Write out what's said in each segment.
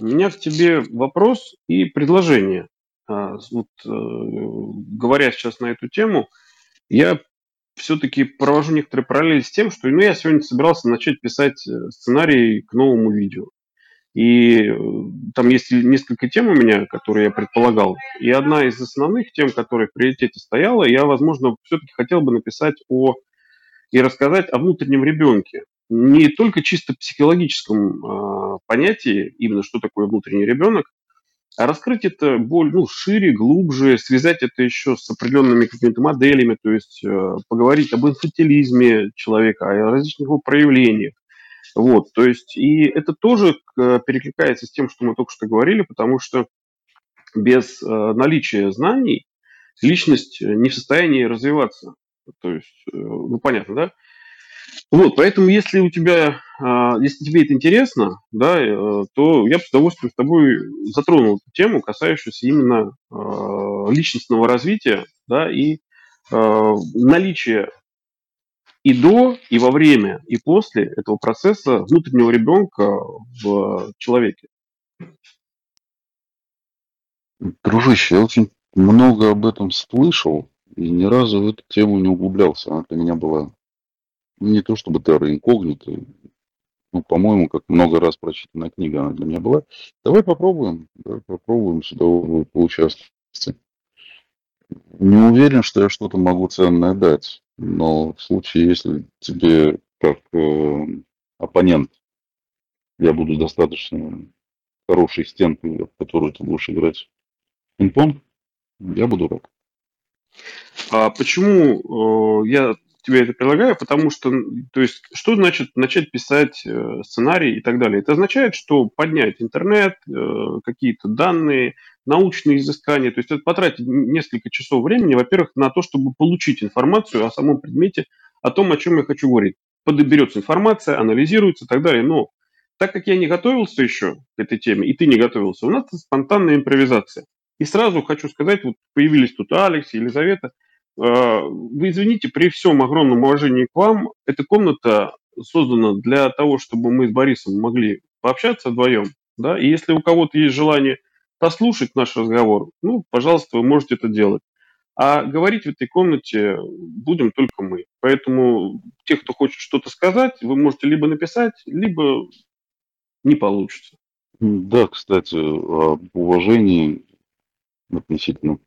У меня к тебе вопрос и предложение. А, вот, э, говоря сейчас на эту тему, я все-таки провожу некоторые параллели с тем, что ну, я сегодня собирался начать писать э, сценарий к новому видео. И э, там есть несколько тем у меня, которые я предполагал. И одна из основных тем, которая в приоритете стояла, я, возможно, все-таки хотел бы написать о и рассказать о внутреннем ребенке. Не только чисто психологическом э, понятии, именно что такое внутренний ребенок, а раскрыть это более ну, шире, глубже, связать это еще с определенными какими-то моделями, то есть э, поговорить об инфантилизме человека, о различных его проявлениях. Вот, то есть, и это тоже э, перекликается с тем, что мы только что говорили, потому что без э, наличия знаний личность не в состоянии развиваться. То есть, э, ну понятно, да? Вот, поэтому если у тебя, а, если тебе это интересно, да, э, то я бы с удовольствием с тобой затронул эту тему, касающуюся именно а, личностного развития, да, и а, наличия и до, и во время, и после этого процесса внутреннего ребенка в человеке. Дружище, я очень много об этом слышал и ни разу в эту тему не углублялся. Она для меня была не то чтобы терра инкогнито, ну, по-моему, как много раз прочитанная книга она для меня была. Давай попробуем, давай попробуем сюда поучаствовать. Не уверен, что я что-то могу ценное дать, но в случае, если тебе как э, оппонент я буду достаточно хорошей стенкой, в которую ты будешь играть пинг-понг, я буду рад. А почему э, я тебе это предлагаю? Потому что, то есть, что значит начать писать э, сценарий и так далее? Это означает, что поднять интернет, э, какие-то данные, научные изыскания, то есть это потратить несколько часов времени, во-первых, на то, чтобы получить информацию о самом предмете, о том, о чем я хочу говорить. Подберется информация, анализируется и так далее. Но так как я не готовился еще к этой теме, и ты не готовился, у нас спонтанная импровизация. И сразу хочу сказать, вот появились тут Алекс, Елизавета. А, вы извините, при всем огромном уважении к вам, эта комната создана для того, чтобы мы с Борисом могли пообщаться вдвоем. Да? И если у кого-то есть желание послушать наш разговор, ну, пожалуйста, вы можете это делать. А говорить в этой комнате будем только мы. Поэтому те, кто хочет что-то сказать, вы можете либо написать, либо не получится. Да, кстати, об уважении относительно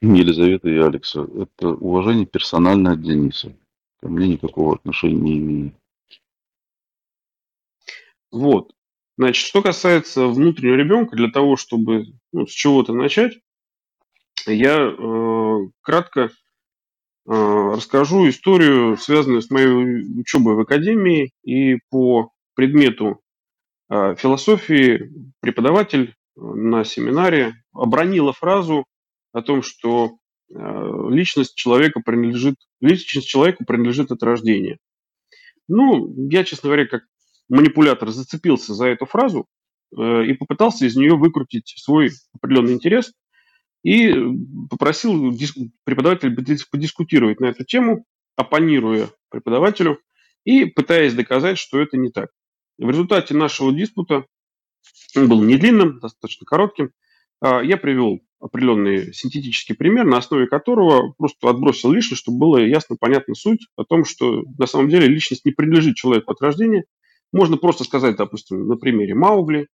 Елизаветы и Алекса. Это уважение персональное от Дениса. Ко мне никакого отношения не имеет. Вот. Значит, что касается внутреннего ребенка, для того, чтобы ну, с чего-то начать, я э, кратко э, расскажу историю, связанную с моей учебой в академии. И по предмету э, философии преподаватель на семинаре обронила фразу о том, что э, личность человека принадлежит, личность человеку принадлежит от рождения. Ну, я, честно говоря, как манипулятор зацепился за эту фразу э, и попытался из нее выкрутить свой определенный интерес и попросил преподавателя подискутировать на эту тему, оппонируя преподавателю и пытаясь доказать, что это не так. В результате нашего диспута он был не длинным, достаточно коротким. А, я привел определенный синтетический пример, на основе которого просто отбросил лишнее, чтобы было ясно понятна суть о том, что на самом деле личность не принадлежит человеку от рождения. Можно просто сказать, допустим, на примере Маугли,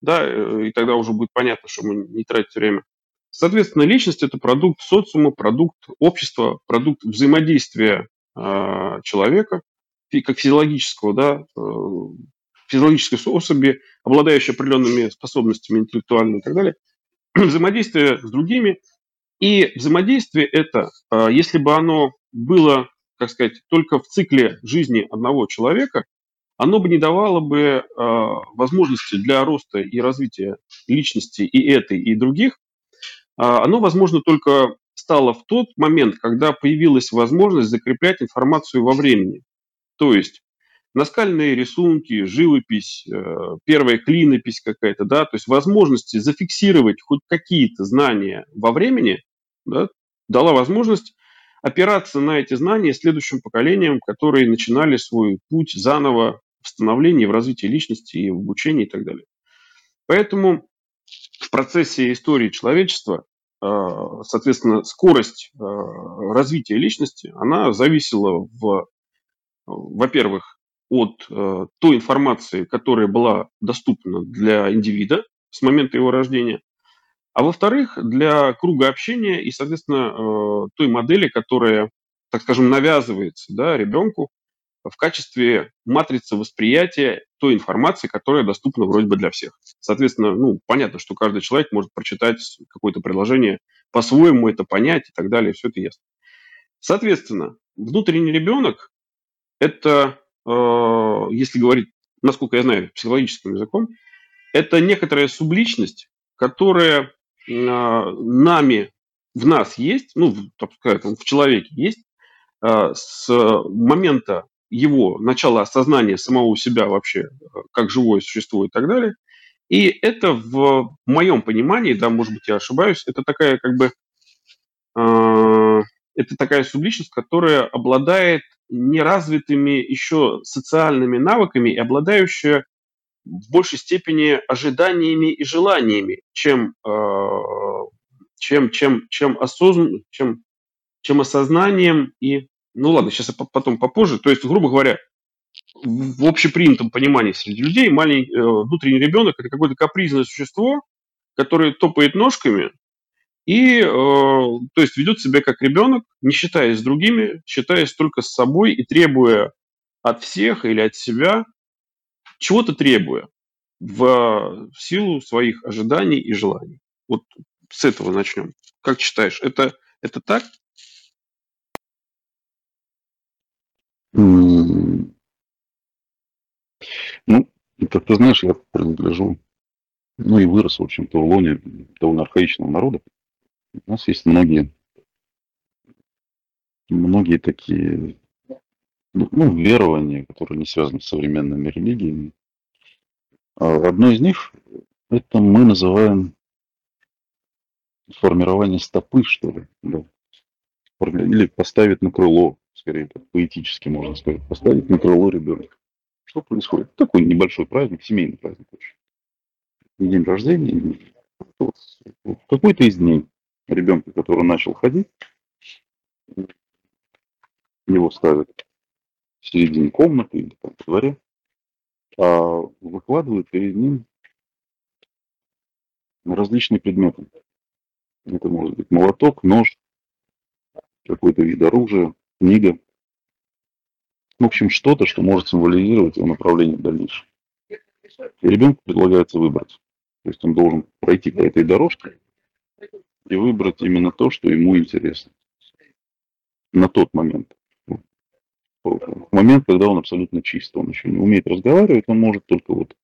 да, э, и тогда уже будет понятно, что мы не тратим время. Соответственно, личность – это продукт социума, продукт общества, продукт взаимодействия э, человека, как физиологического, да, э, физиологической особи, обладающей определенными способностями интеллектуальными и так далее, взаимодействие с другими. И взаимодействие это, а, если бы оно было, как сказать, только в цикле жизни одного человека, оно бы не давало бы а, возможности для роста и развития личности и этой, и других. А, оно, возможно, только стало в тот момент, когда появилась возможность закреплять информацию во времени. То есть наскальные рисунки, живопись, э, первая клинопись какая-то, да, то есть возможности зафиксировать хоть какие-то знания во времени, да, дала возможность опираться на эти знания следующим поколениям, которые начинали свой путь заново в становлении, в развитии личности и в обучении и так далее. Поэтому в процессе истории человечества, соответственно, скорость развития личности, она зависела, в, во-первых, от той информации, которая была доступна для индивида с момента его рождения, а во-вторых, для круга общения и, соответственно, той модели, которая, так скажем, навязывается да, ребенку в качестве матрицы восприятия той информации, которая доступна вроде бы для всех. Соответственно, ну, понятно, что каждый человек может прочитать какое-то предложение по-своему, это понять и так далее, все это ясно. Соответственно, внутренний ребенок – это, э, если говорить, насколько я знаю, психологическим языком, это некоторая субличность, которая э, нами, в нас есть, ну, так сказать, в человеке есть, э, с момента его начало осознания самого себя вообще, э, как живое существо и так далее. И это в моем понимании, да, может быть, я ошибаюсь, это такая как бы э, это такая субличность, которая обладает неразвитыми еще социальными навыками и обладающая в большей степени ожиданиями и желаниями, чем, э, чем, чем, чем, осознан, чем, чем осознанием и ну ладно, сейчас я потом попозже. То есть, грубо говоря, в общепринятом понимании среди людей маленький, э, внутренний ребенок это какое-то капризное существо, которое топает ножками и, э, то есть, ведет себя как ребенок, не считаясь с другими, считаясь только с собой и требуя от всех или от себя, чего-то требуя в, в силу своих ожиданий и желаний. Вот с этого начнем. Как считаешь, это, это так? Ну, как ты знаешь, я принадлежу, ну и вырос, в общем-то, в лоне довольно архаичного народа. У нас есть многие, многие такие, ну, ну верования, которые не связаны с современными религиями. А одно из них, это мы называем формирование стопы, что ли, да. или поставить на крыло скорее поэтически можно сказать, поставить на крыло ребенка. Что происходит? Такой небольшой праздник, семейный праздник очень. День рождения, вот, какой-то из дней ребенка, который начал ходить, его ставят в середине комнаты или там во дворе, а выкладывают перед ним различные предметы. Это может быть молоток, нож, какой-то вид оружия, книга. В общем, что-то, что может символизировать его направление в дальнейшем. И ребенку предлагается выбрать. То есть он должен пройти по этой дорожке и выбрать именно то, что ему интересно. На тот момент. В момент, когда он абсолютно чист, он еще не умеет разговаривать, он может только вот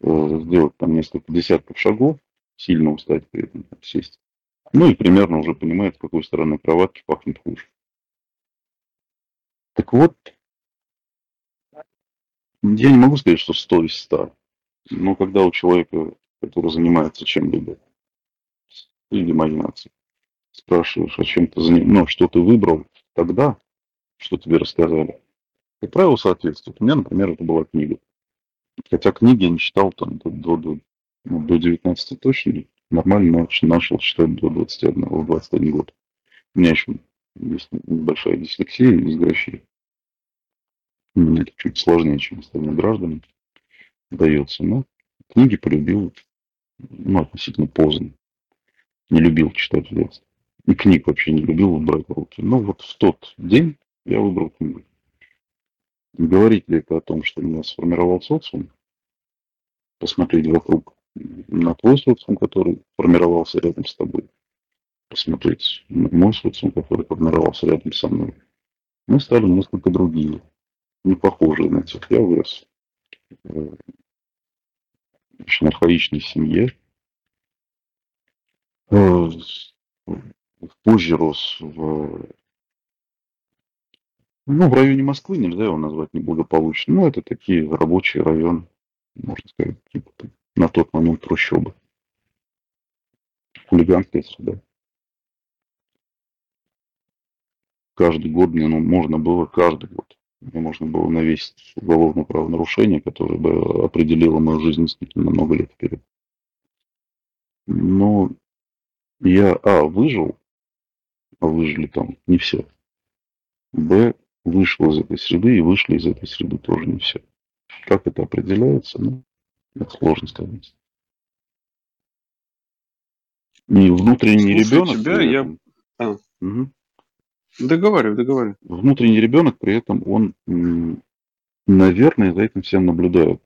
э, сделать там несколько десятков шагов, сильно устать при этом, сесть. Ну и примерно уже понимает, с какой стороны кроватки пахнет хуже. Так вот, я не могу сказать, что 100 из 100. Но когда у человека, который занимается чем-либо, или имагинацией, спрашиваешь, о чем ты занимаешься, ну, что ты выбрал тогда, что тебе рассказали, как правило, соответствует. У меня, например, это была книга. Хотя книги я не читал там до, до, до, ну, до 19 точно, нормально начал читать до 21, в 21 год. У меня еще есть небольшая дислексия и дисграфия. Мне это чуть сложнее, чем остальным гражданам дается. Но книги полюбил, ну, относительно поздно. Не любил читать в детстве. И книг вообще не любил брать в руки. Но вот в тот день я выбрал книгу. Говорить ли это о том, что меня сформировал социум? Посмотреть вокруг на твой социум, который формировался рядом с тобой посмотреть на мой социум, который формировался рядом со мной, мы стали несколько другие, не похожие на тех. Я вырос в очень архаичной семье, э, позже рос в, ну, в районе Москвы, нельзя его назвать неблагополучным, но это такие рабочий район, можно сказать, типа, на тот момент трущобы. Хулиганская среда. каждый год, ну, можно было каждый год Мне можно было навесить уголовное правонарушение, которое бы определило мою жизнь действительно много лет вперед. Но я, а, выжил, а выжили там не все. Б, вышел из этой среды и вышли из этой среды тоже не все. Как это определяется, ну, это сложно сказать. И внутренний Слушай ребенок. тебя, я... этом- А. Мгм. Договаривай, договаривай. Внутренний ребенок при этом, он, наверное, за этим всем наблюдает.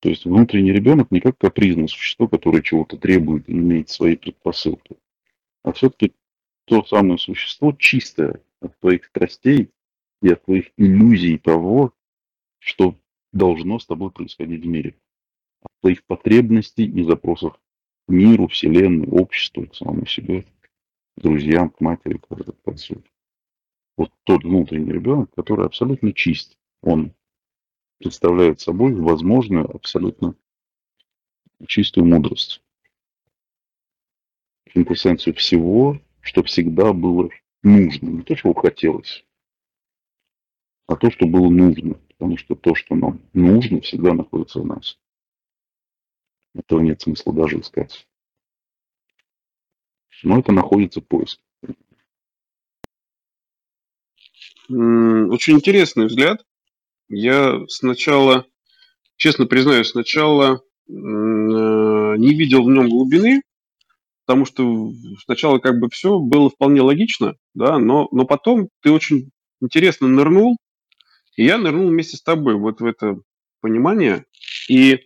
То есть внутренний ребенок не как капризное существо, которое чего-то требует и имеет свои предпосылки, а все-таки то самое существо чистое от твоих страстей и от твоих иллюзий того, что должно с тобой происходить в мире. От твоих потребностей и запросов к миру, вселенной, обществу, к самому себе, к друзьям, к матери, к отцу. Вот тот внутренний ребенок, который абсолютно чист. Он представляет собой возможную абсолютно чистую мудрость. Квинтэссенцию всего, что всегда было нужно. Не то, чего хотелось, а то, что было нужно. Потому что то, что нам нужно, всегда находится в нас. Этого нет смысла даже искать. Но это находится. М, Очень интересный взгляд. Я сначала, честно признаюсь, сначала э, не видел в нем глубины, потому что сначала как бы все было вполне логично, да, но, но потом ты очень интересно нырнул, и я нырнул вместе с тобой вот в это понимание. И э,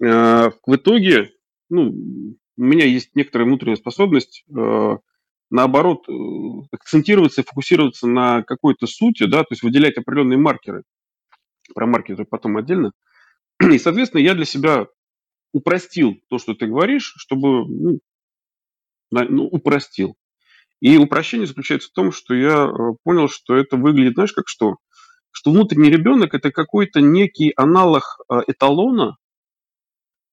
в итоге, ну, у меня есть некоторая внутренняя способность, э, наоборот, э, акцентироваться и фокусироваться на какой-то сути, да, то есть выделять определенные маркеры. Про маркеры потом отдельно. И, соответственно, я для себя упростил то, что ты говоришь, чтобы, ну, ну, упростил. И упрощение заключается в том, что я э, понял, что это выглядит, знаешь, как что? Что внутренний ребенок это какой-то некий аналог э, эталона,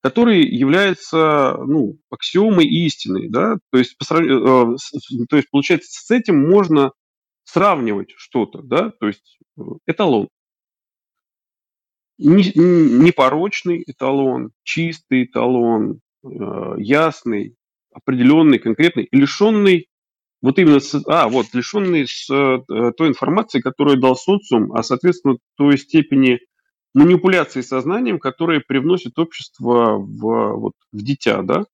который является ну, аксиомой истины. Да? То, есть, по сравнению, э, то есть, получается, с этим можно сравнивать что-то. Да? То есть э, эталон. Непорочный эталон, чистый эталон, ясный, определенный, конкретный, лишенный вот именно, с, а, вот, лишенный с э, той информации, которую дал социум, а, соответственно, той степени манипуляции сознанием, которые привносит общество в, вот, в дитя, да?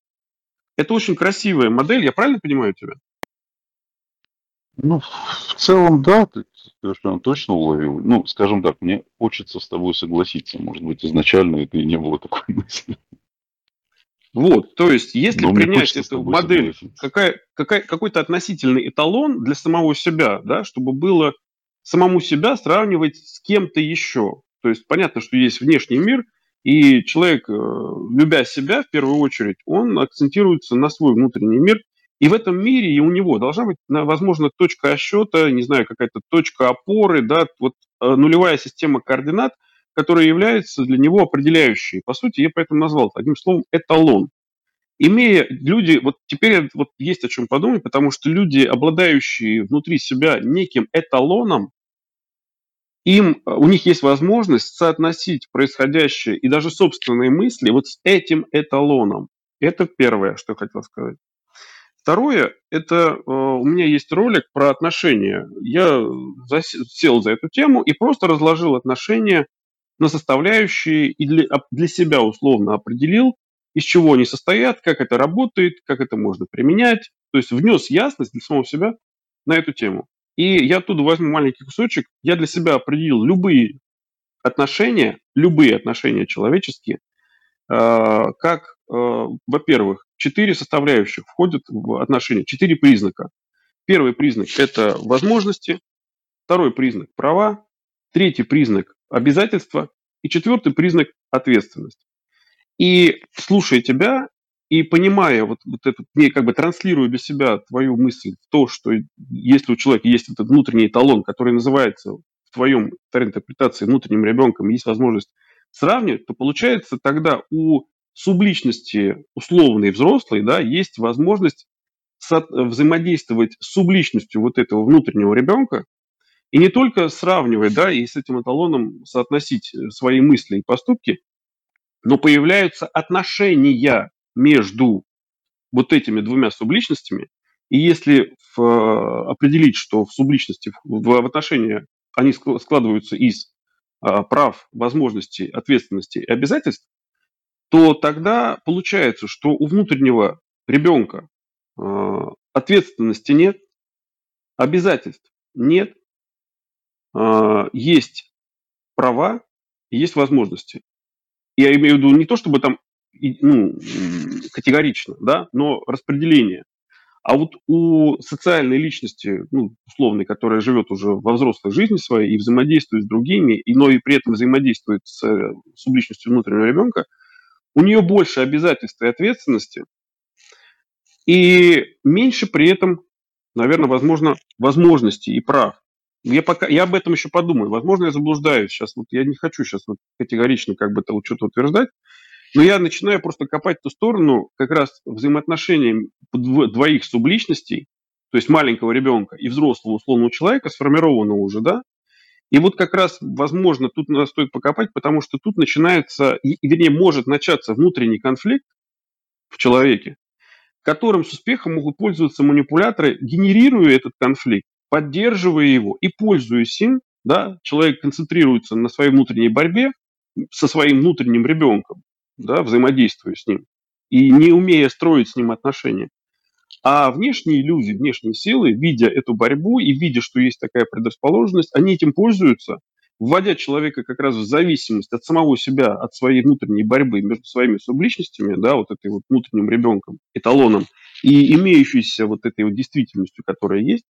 Это очень красивая модель, я правильно понимаю тебя? Ну, в целом, да, ты совершенно точно уловил. Ну, скажем так, мне хочется с тобой согласиться. Может быть, изначально это и не было такой мысли. Вот, то есть, если Но мне принять эту модель, какая, какая, какой-то относительный эталон для самого себя, да, чтобы было самому себя сравнивать с кем-то еще. То есть понятно, что есть внешний мир, и человек, э, любя себя в первую очередь, он акцентируется на свой внутренний мир, и в этом мире и у него должна быть, возможно, точка отсчета, не знаю, какая-то точка опоры, да, вот э, нулевая система координат, которая является для него определяющей. По сути, я поэтому назвал это одним словом эталон. Имея люди, вот теперь вот есть о чем подумать, потому что люди, обладающие внутри себя неким эталоном, им, э, у них есть возможность соотносить происходящее и даже собственные мысли вот с этим эталоном. Это первое, что я хотел сказать. Второе, это э, у меня есть ролик про отношения. Я зас- сел за эту тему и просто разложил отношения на составляющие и для, для себя условно определил, из чего они состоят, как это работает, как это можно применять. То есть внес ясность для самого себя на эту тему. И я оттуда возьму маленький кусочек. Я для себя определил любые отношения, любые отношения человеческие, э, как, э, во-первых, четыре составляющих входят в отношения, четыре признака. Первый признак – это возможности, второй признак – права, третий признак – обязательства и четвертый признак – ответственность. И слушая тебя и понимая вот, вот это, не как бы транслируя для себя твою мысль то, что если у человека есть этот внутренний эталон, который называется в твоем второй интерпретации внутренним ребенком, есть возможность сравнивать, то получается тогда у субличности условной взрослой, да, есть возможность взаимодействовать с субличностью вот этого внутреннего ребенка И не только сравнивать, да, и с этим эталоном соотносить свои мысли и поступки, но появляются отношения между вот этими двумя субличностями. И если в, э, определить, что в субличности, в, в отношения, они складываются из а, прав, возможностей, ответственности и обязательств, то тогда получается, что у внутреннего ребенка а, ответственности нет, обязательств нет, есть права, есть возможности. Я имею в виду не то, чтобы там ну, категорично, да, но распределение. А вот у социальной личности, ну, условной, которая живет уже во взрослой жизни своей и взаимодействует с другими, и, но и при этом взаимодействует с субличностью внутреннего ребенка, у нее больше обязательств и ответственности, и меньше при этом, наверное, возможно, возможностей и прав. Я, пока, я об этом еще подумаю. Возможно, я заблуждаюсь сейчас. Вот я не хочу сейчас вот категорично как бы это что-то утверждать. Но я начинаю просто копать ту сторону как раз взаимоотношений двоих субличностей, то есть маленького ребенка и взрослого условного человека, сформированного уже, да, и вот как раз, возможно, тут надо стоит покопать, потому что тут начинается, вернее, может начаться внутренний конфликт в человеке, которым с успехом могут пользоваться манипуляторы, генерируя этот конфликт, поддерживая его и пользуясь им, да, человек концентрируется на своей внутренней борьбе со своим внутренним ребенком, да, взаимодействуя с ним, и не умея строить с ним отношения. А внешние люди, внешние силы, видя эту борьбу и видя, что есть такая предрасположенность, они этим пользуются, вводя человека как раз в зависимость от самого себя, от своей внутренней борьбы между своими субличностями, да, вот этой вот внутренним ребенком, эталоном, и имеющейся вот этой вот действительностью, которая есть.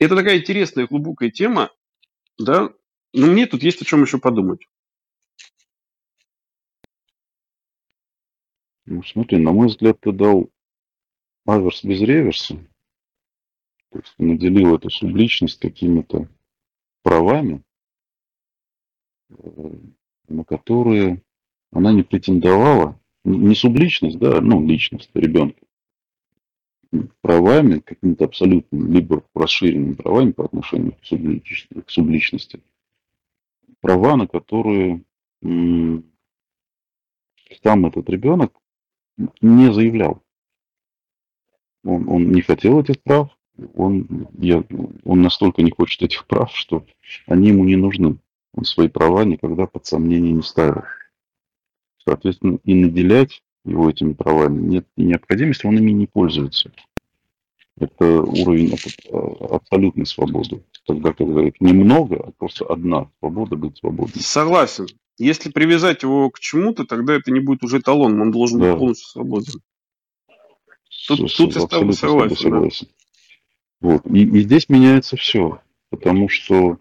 Это такая интересная, глубокая тема, да, но мне тут есть о чем еще подумать. Ну, смотри, на мой взгляд, ты дал аверс без реверса. То есть наделил эту субличность какими-то правами, э, на которые она не претендовала. Не субличность, да, ну, личность ребенка. Правами, какими-то абсолютно, либо расширенными правами по отношению к субличности. К субличности. Права, на которые сам этот ребенок не заявлял. Он, он не хотел этих прав, он, я, он настолько не хочет этих прав, что они ему не нужны. Он свои права никогда под сомнение не ставил. Соответственно, и наделять его этими правами нет необходимости, он ими не пользуется. Это уровень абсолютной свободы. Тогда, когда их немного, а просто одна свобода быть свободным. Согласен. Если привязать его к чему-то, тогда это не будет уже эталон, он должен да. быть полностью свободен. Тут, с, тут я с тобой согласен. согласен. Да. Вот. И, и здесь меняется все, потому что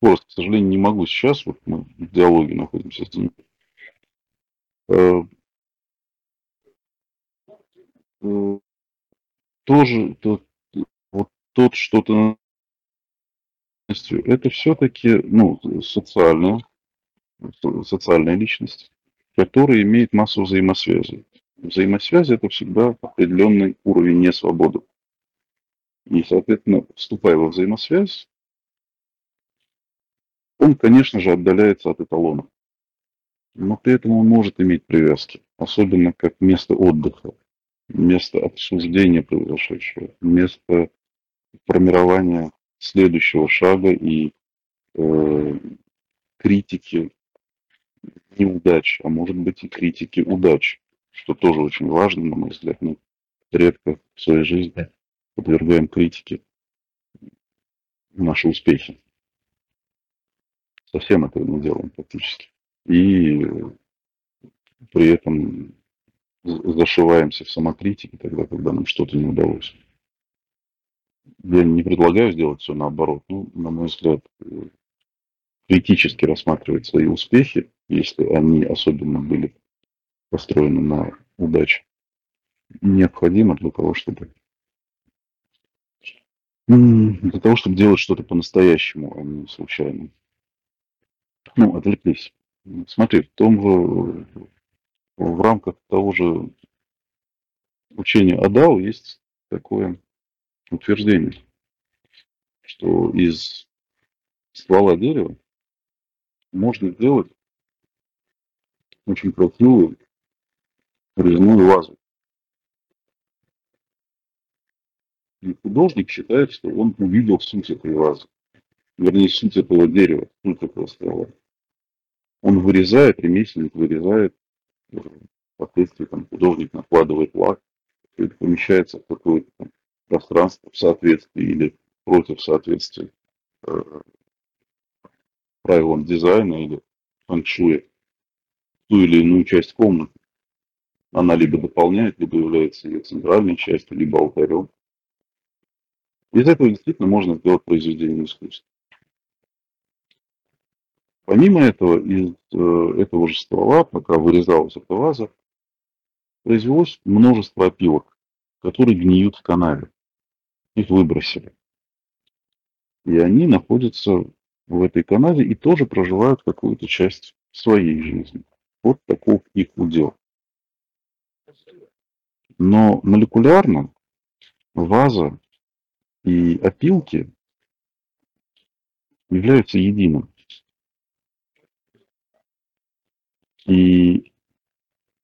просто, к сожалению, не могу сейчас, вот мы в диалоге находимся с ним, э, э, тоже тот, вот тот что-то это все-таки ну, социальная, социальная личность, которая имеет массу взаимосвязей. Взаимосвязи это всегда определенный уровень несвободы. И, соответственно, вступая во взаимосвязь, он, конечно же, отдаляется от эталона. Но при этом он может иметь привязки, особенно как место отдыха, место обсуждения произошедшего, место формирования следующего шага и э, критики неудач, а может быть и критики удач, что тоже очень важно, на мой взгляд. Мы редко в своей жизни подвергаем критике наши успехи. Совсем этого не делаем практически. И при этом зашиваемся в самокритике тогда, когда нам что-то не удалось. Я не предлагаю сделать все наоборот. Ну, на мой взгляд, критически рассматривать свои успехи, если они особенно были построены на удаче, необходимо для того, чтобы для того, чтобы делать что-то по-настоящему, а не случайно. Ну, отвлеклись. Смотри, в том же, в рамках того же учения Адау есть такое утверждение, что из ствола дерева можно сделать очень красивую резную вазу. И художник считает, что он увидел суть этой вазы. Вернее, суть этого дерева, суть этого ствола. Он вырезает, ремесленник вырезает, впоследствии там, художник накладывает лак, все это помещается в какое-то там, пространство в соответствии или против соответствия э, правилам дизайна или фэншуя ту или иную часть комнаты. Она либо дополняет, либо является ее центральной частью, либо алтарем. Из этого действительно можно сделать произведение искусства. Помимо этого, из э, этого же ствола, пока вырезалась эта ваза, произвелось множество опилок, которые гниют в канаве. Их выбросили. И они находятся в этой канаве и тоже проживают какую-то часть своей жизни. Вот таков их удел. Но молекулярно ваза и опилки являются единым. И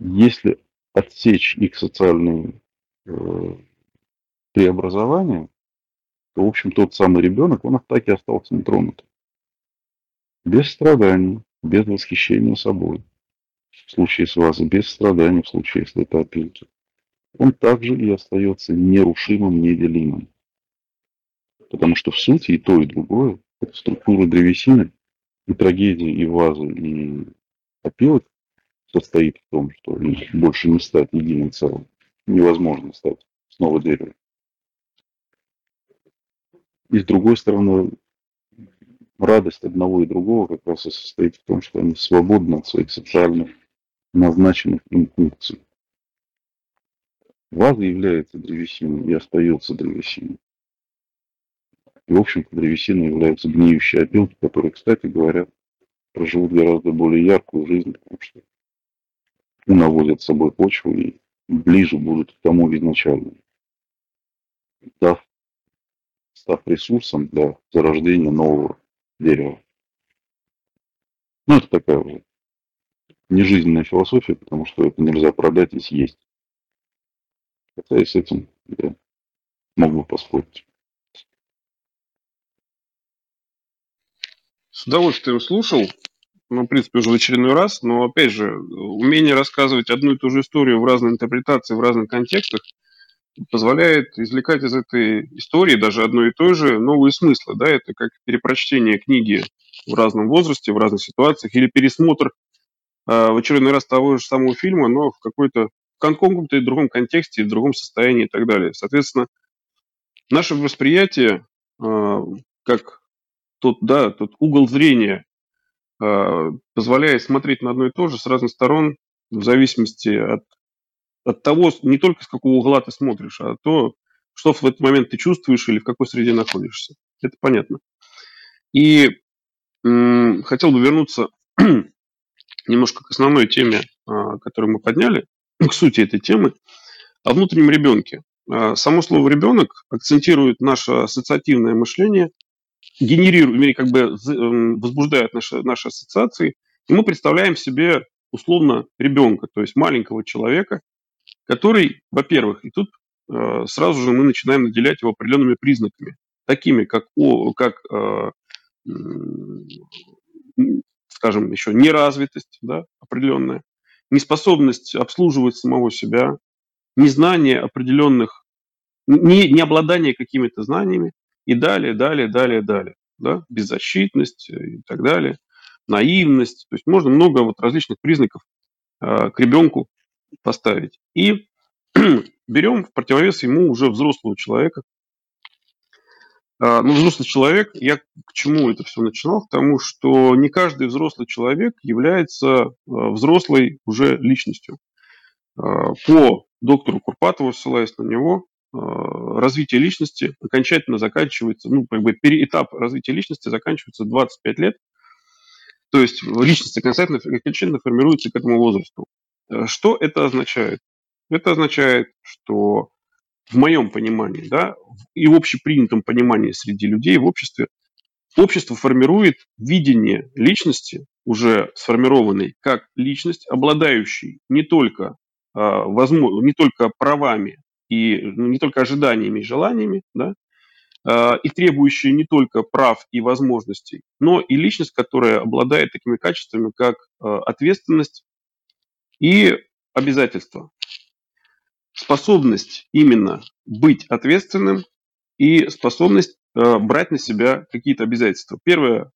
если отсечь их социальные э, преобразования, то, в общем, тот самый ребенок, он так и остался нетронутым. Без страданий, без восхищения собой. В случае с вазой, без страданий, в случае, если это опилки. Он также и остается нерушимым, неделимым. Потому что в сути и то, и другое, это структура древесины, и трагедия, и вазы, и опилок состоит в том, что больше не стать единым целым. Невозможно стать снова деревом. И с другой стороны, радость одного и другого как раз и состоит в том, что они свободны от своих социальных назначенных им функций. Ваза является древесиной и остается древесиной. И, в общем-то, древесиной являются гниющие опилки, которые, кстати говоря, проживут гораздо более яркую жизнь, потому что унаводят с собой почву и ближе будут к тому изначальному, дав, став ресурсом для зарождения нового дерева. Ну, это такая уже нежизненная философия, потому что это нельзя продать и съесть. Хотя и с этим я мог бы поспорить. С удовольствием слушал ну, в принципе, уже в очередной раз, но, опять же, умение рассказывать одну и ту же историю в разной интерпретации, в разных контекстах позволяет извлекать из этой истории, даже одной и той же, новые смыслы. Да? Это как перепрочтение книги в разном возрасте, в разных ситуациях, или пересмотр э, в очередной раз того же самого фильма, но в какой-то каком-то другом контексте, в другом состоянии и так далее. Соответственно, наше восприятие, э, как тот, да, тот угол зрения Э, позволяет смотреть на одно и то же с разных сторон, в зависимости от, от того, не только с какого угла ты смотришь, а то, что в этот момент ты чувствуешь или в какой среде находишься. Это понятно. И м- хотел бы вернуться немножко к основной теме, а, которую мы подняли, к сути этой темы, о внутреннем ребенке. А, само слово ребенок акцентирует наше ассоциативное мышление – генерирует, как бы эм, возбуждает наши, наши ассоциации, и мы представляем себе условно ребенка, то есть маленького человека, который, во-первых, и тут э, сразу же мы начинаем наделять его определенными признаками, такими как, о, как э, скажем, еще неразвитость да, определенная, неспособность обслуживать самого себя, незнание определенных, не, не обладание какими-то знаниями, и далее, далее, далее, далее. Да? Беззащитность и так далее, наивность. То есть можно много вот различных признаков э, к ребенку поставить. И берем в противовес ему уже взрослого человека. А, ну, взрослый человек, я к чему это все начинал? К тому, что не каждый взрослый человек является а, взрослой уже личностью. По доктору Курпатову, ссылаясь на него, Э, развитие личности окончательно заканчивается, ну, как бы этап развития личности заканчивается 25 лет. То есть личность окончательно, окончательно формируется к этому возрасту. Э, что это означает? Это означает, что в моем понимании, да, и в общепринятом понимании среди людей в обществе, общество формирует видение личности, уже сформированной, как личность, обладающей не только, а, возможно, не только правами и ну, не только ожиданиями и желаниями, да, а, и требующей не только прав и возможностей, но и личность, которая обладает такими качествами, как а, ответственность и обязательства. Способность именно быть ответственным и способность э, брать на себя какие-то обязательства. Первая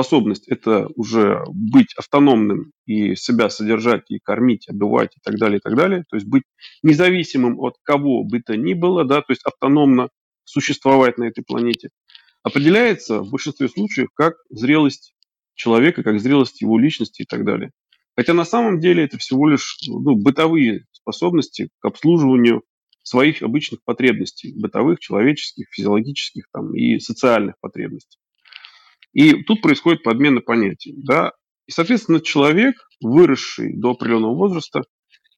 способность – это уже быть автономным и себя содержать, и кормить, обивать и так далее, и так далее. То есть быть независимым от кого бы то ни было, да, то есть автономно существовать на этой планете. Определяется в большинстве случаев как зрелость человека, как зрелость его личности и так далее. Хотя на самом деле это всего лишь ну, бытовые способности к обслуживанию своих обычных потребностей, бытовых, человеческих, физиологических там, и социальных потребностей. И тут происходит подмена понятий. Да? И, соответственно, человек, выросший до определенного возраста,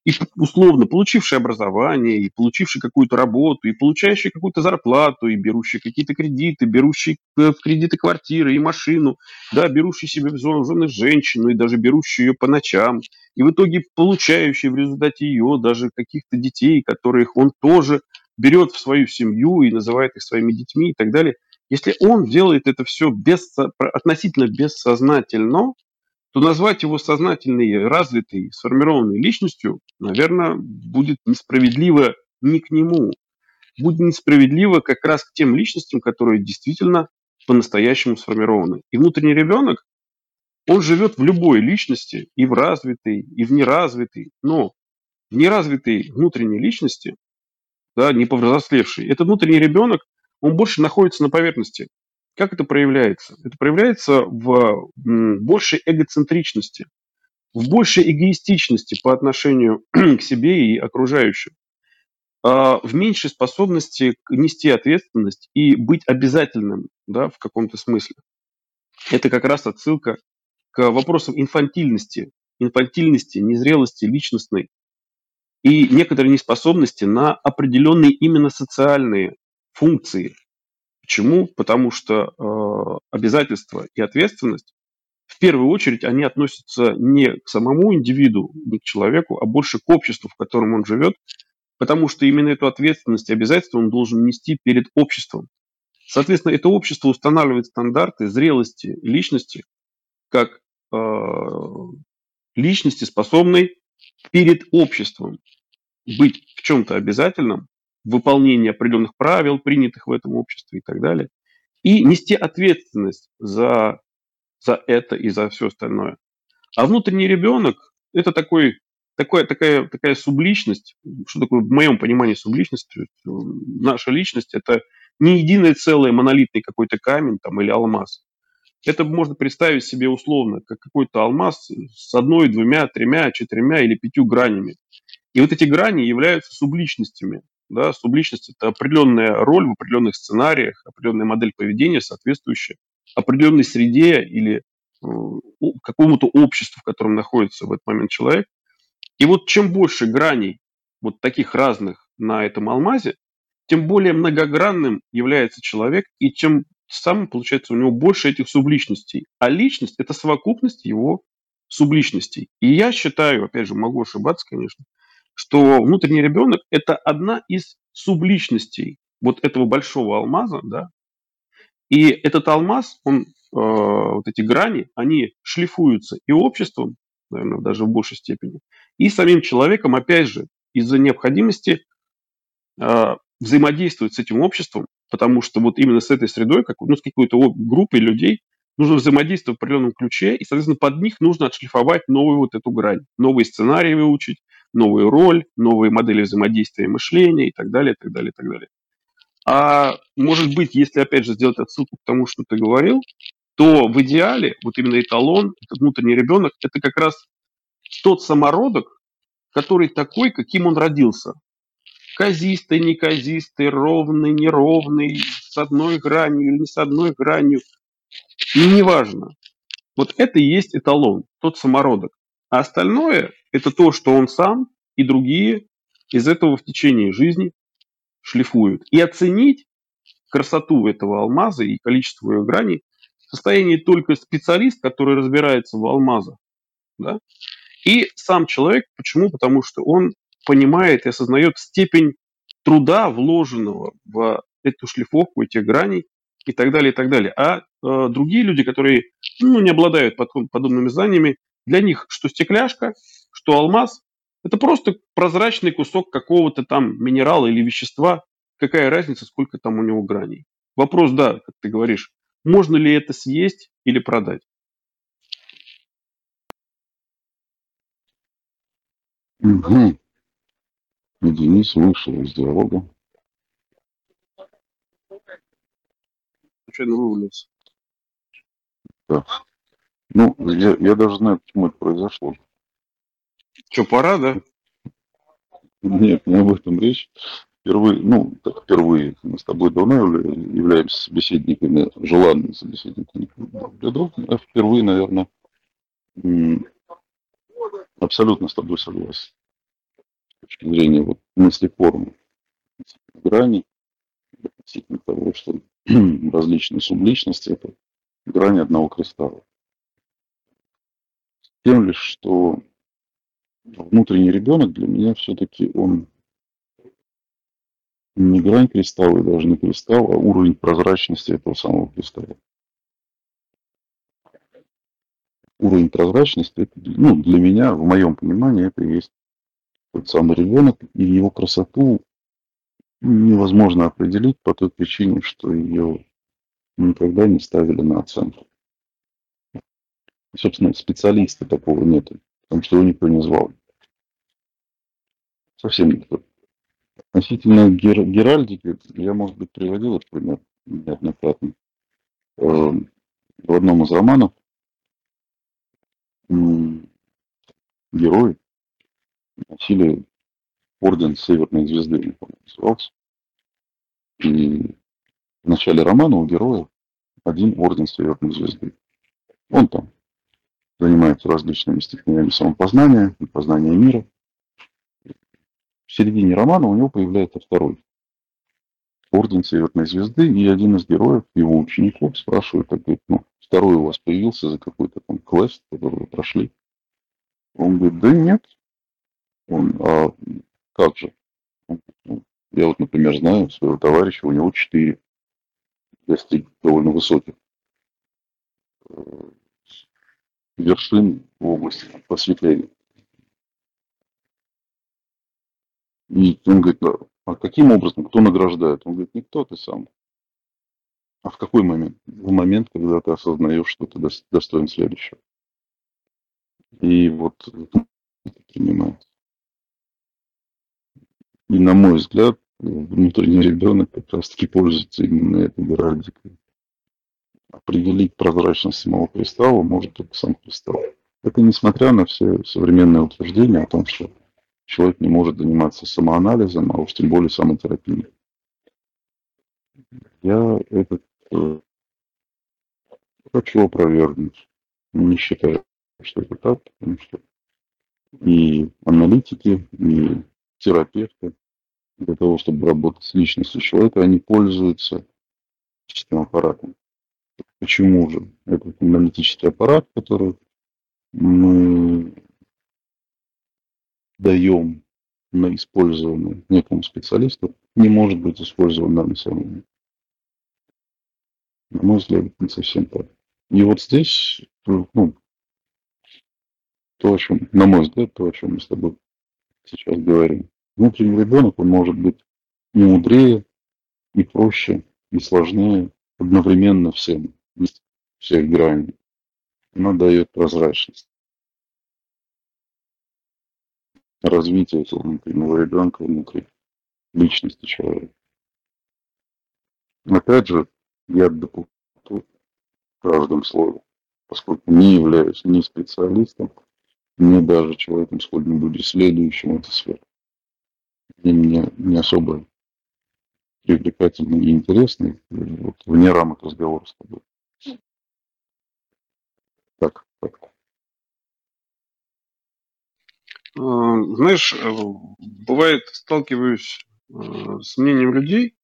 и условно получивший образование, и получивший какую-то работу, и получающий какую-то зарплату, и берущий какие-то кредиты, берущий в кредиты квартиры и машину, да, берущий себе в жены женщину, и даже берущий ее по ночам, и в итоге получающий в результате ее даже каких-то детей, которых он тоже берет в свою семью и называет их своими детьми и так далее. Если он делает это все без, относительно бессознательно, то назвать его сознательной, развитой, сформированной личностью, наверное, будет несправедливо не к нему. Будет несправедливо как раз к тем личностям, которые действительно по-настоящему сформированы. И внутренний ребенок, он живет в любой личности, и в развитой, и в неразвитой, но в неразвитой внутренней личности, да, не повзрослевший, этот внутренний ребенок, он больше находится на поверхности. Как это проявляется? Это проявляется в большей эгоцентричности, в большей эгоистичности по отношению к себе и окружающим, а в меньшей способности нести ответственность и быть обязательным да, в каком-то смысле. Это как раз отсылка к вопросам инфантильности, инфантильности, незрелости личностной и некоторой неспособности на определенные именно социальные функции, Почему? Потому что э, обязательства и ответственность в первую очередь они относятся не к самому индивиду, не к человеку, а больше к обществу, в котором он живет, потому что именно эту ответственность и обязательства он должен нести перед обществом. Соответственно, это общество устанавливает стандарты зрелости личности как э, личности, способной перед обществом быть в чем-то обязательным, выполнение определенных правил, принятых в этом обществе и так далее, и нести ответственность за, за это и за все остальное. А внутренний ребенок – это такой, такой, такая, такая субличность. Что такое в моем понимании субличность? Наша личность – это не единое целое, монолитный какой-то камень там, или алмаз. Это можно представить себе условно, как какой-то алмаз с одной, двумя, тремя, четырьмя или пятью гранями. И вот эти грани являются субличностями. Да, субличность – это определенная роль в определенных сценариях, определенная модель поведения, соответствующая определенной среде или э, какому-то обществу, в котором находится в этот момент человек. И вот чем больше граней вот таких разных на этом алмазе, тем более многогранным является человек, и чем самым, получается, у него больше этих субличностей. А личность – это совокупность его субличностей. И я считаю, опять же, могу ошибаться, конечно, что внутренний ребенок – это одна из субличностей вот этого большого алмаза, да, и этот алмаз, он, э, вот эти грани, они шлифуются и обществом, наверное, даже в большей степени, и самим человеком, опять же, из-за необходимости э, взаимодействовать с этим обществом, потому что вот именно с этой средой, как, ну, с какой-то группой людей, нужно взаимодействовать в определенном ключе, и, соответственно, под них нужно отшлифовать новую вот эту грань, новые сценарии выучить, новую роль, новые модели взаимодействия мышления и так далее, и так далее, и так далее. А может быть, если опять же сделать отсылку к тому, что ты говорил, то в идеале вот именно эталон, этот внутренний ребенок, это как раз тот самородок, который такой, каким он родился. Казистый, неказистый, ровный, неровный, с одной гранью или не с одной гранью. И неважно. Вот это и есть эталон, тот самородок. А остальное – это то, что он сам и другие из этого в течение жизни шлифуют, и оценить красоту этого алмаза и количество ее граней в состоянии только специалист, который разбирается в алмазах, да, и сам человек. Почему? Потому что он понимает и осознает степень труда, вложенного в эту шлифовку, эти грани и так далее, и так далее. А э, другие люди, которые ну, не обладают подобными знаниями, для них что стекляшка, что алмаз, это просто прозрачный кусок какого-то там минерала или вещества. Какая разница, сколько там у него граней? Вопрос, да, как ты говоришь, можно ли это съесть или продать? Угу. Денис вышел из диалога. Случайно вывалился. Да. Ну, я, я даже знаю, почему это произошло. Что, пора, да? Нет, не об этом речь. Впервые, ну, так впервые мы с тобой давно являемся собеседниками, желанными собеседниками для друг. А впервые, наверное, абсолютно с тобой согласен. С точки зрения вот мысли формы, грани, относительно того, что различные субличности – это грани одного кристалла. Тем лишь, что внутренний ребенок для меня все-таки он не грань кристалла и даже не кристалл, а уровень прозрачности этого самого кристалла. Уровень прозрачности, это, ну, для меня, в моем понимании, это и есть тот самый ребенок, и его красоту невозможно определить по той причине, что ее никогда не ставили на оценку. Собственно, специалиста такого нет, потому что его никто не звал. Совсем никто. Относительно гер, геральдики, я, может быть, приводил этот пример неоднократно. Эм, в одном из романов герои носили орден Северной Звезды, назывался. И в начале романа у героя один орден Северной Звезды. Он там занимается различными степенями самопознания и познания мира. В середине романа у него появляется второй орден Северной Звезды, и один из героев, его учеников, спрашивает, так говорит, ну, второй у вас появился за какой-то там квест, который вы прошли. Он говорит, да нет. Он, а как же? «Ну, я вот, например, знаю своего товарища, у него четыре достиг довольно высоких э, вершин в области просветления. И он говорит, а каким образом, кто награждает? Он говорит, никто, ты сам. А в какой момент? В момент, когда ты осознаешь, что ты достоин следующего. И вот это принимается. И на мой взгляд, внутренний ребенок как раз таки пользуется именно этой геральдикой. Определить прозрачность самого кристалла может только сам кристалл. Это несмотря на все современные утверждения о том, что человек не может заниматься самоанализом, а уж тем более самотерапией. Я этот э, хочу опровергнуть. Не считаю, что это так, потому что и аналитики, и терапевты для того, чтобы работать с личностью человека, они пользуются этим аппаратом. Почему же этот аналитический аппарат, который мы даем на использование некому специалисту, не может быть использован нами самими. На мой взгляд, не совсем так. И вот здесь, ну, то, о чем, на мой взгляд, то, о чем мы с тобой сейчас говорим. Внутренний ребенок, он может быть и мудрее, и проще, и сложнее одновременно всем, всех граней. Она дает прозрачность. Развитие этого внутреннего ребенка внутри личности человека. Опять же, я допускаю в каждом слове, поскольку не являюсь ни специалистом, ни даже человеком, сколь-нибудь исследующим эту сферу они мне не особо привлекательны и интересны, вот, вне рамок разговора с тобой. Так, так. А, знаешь, э, бывает, сталкиваюсь с мнением людей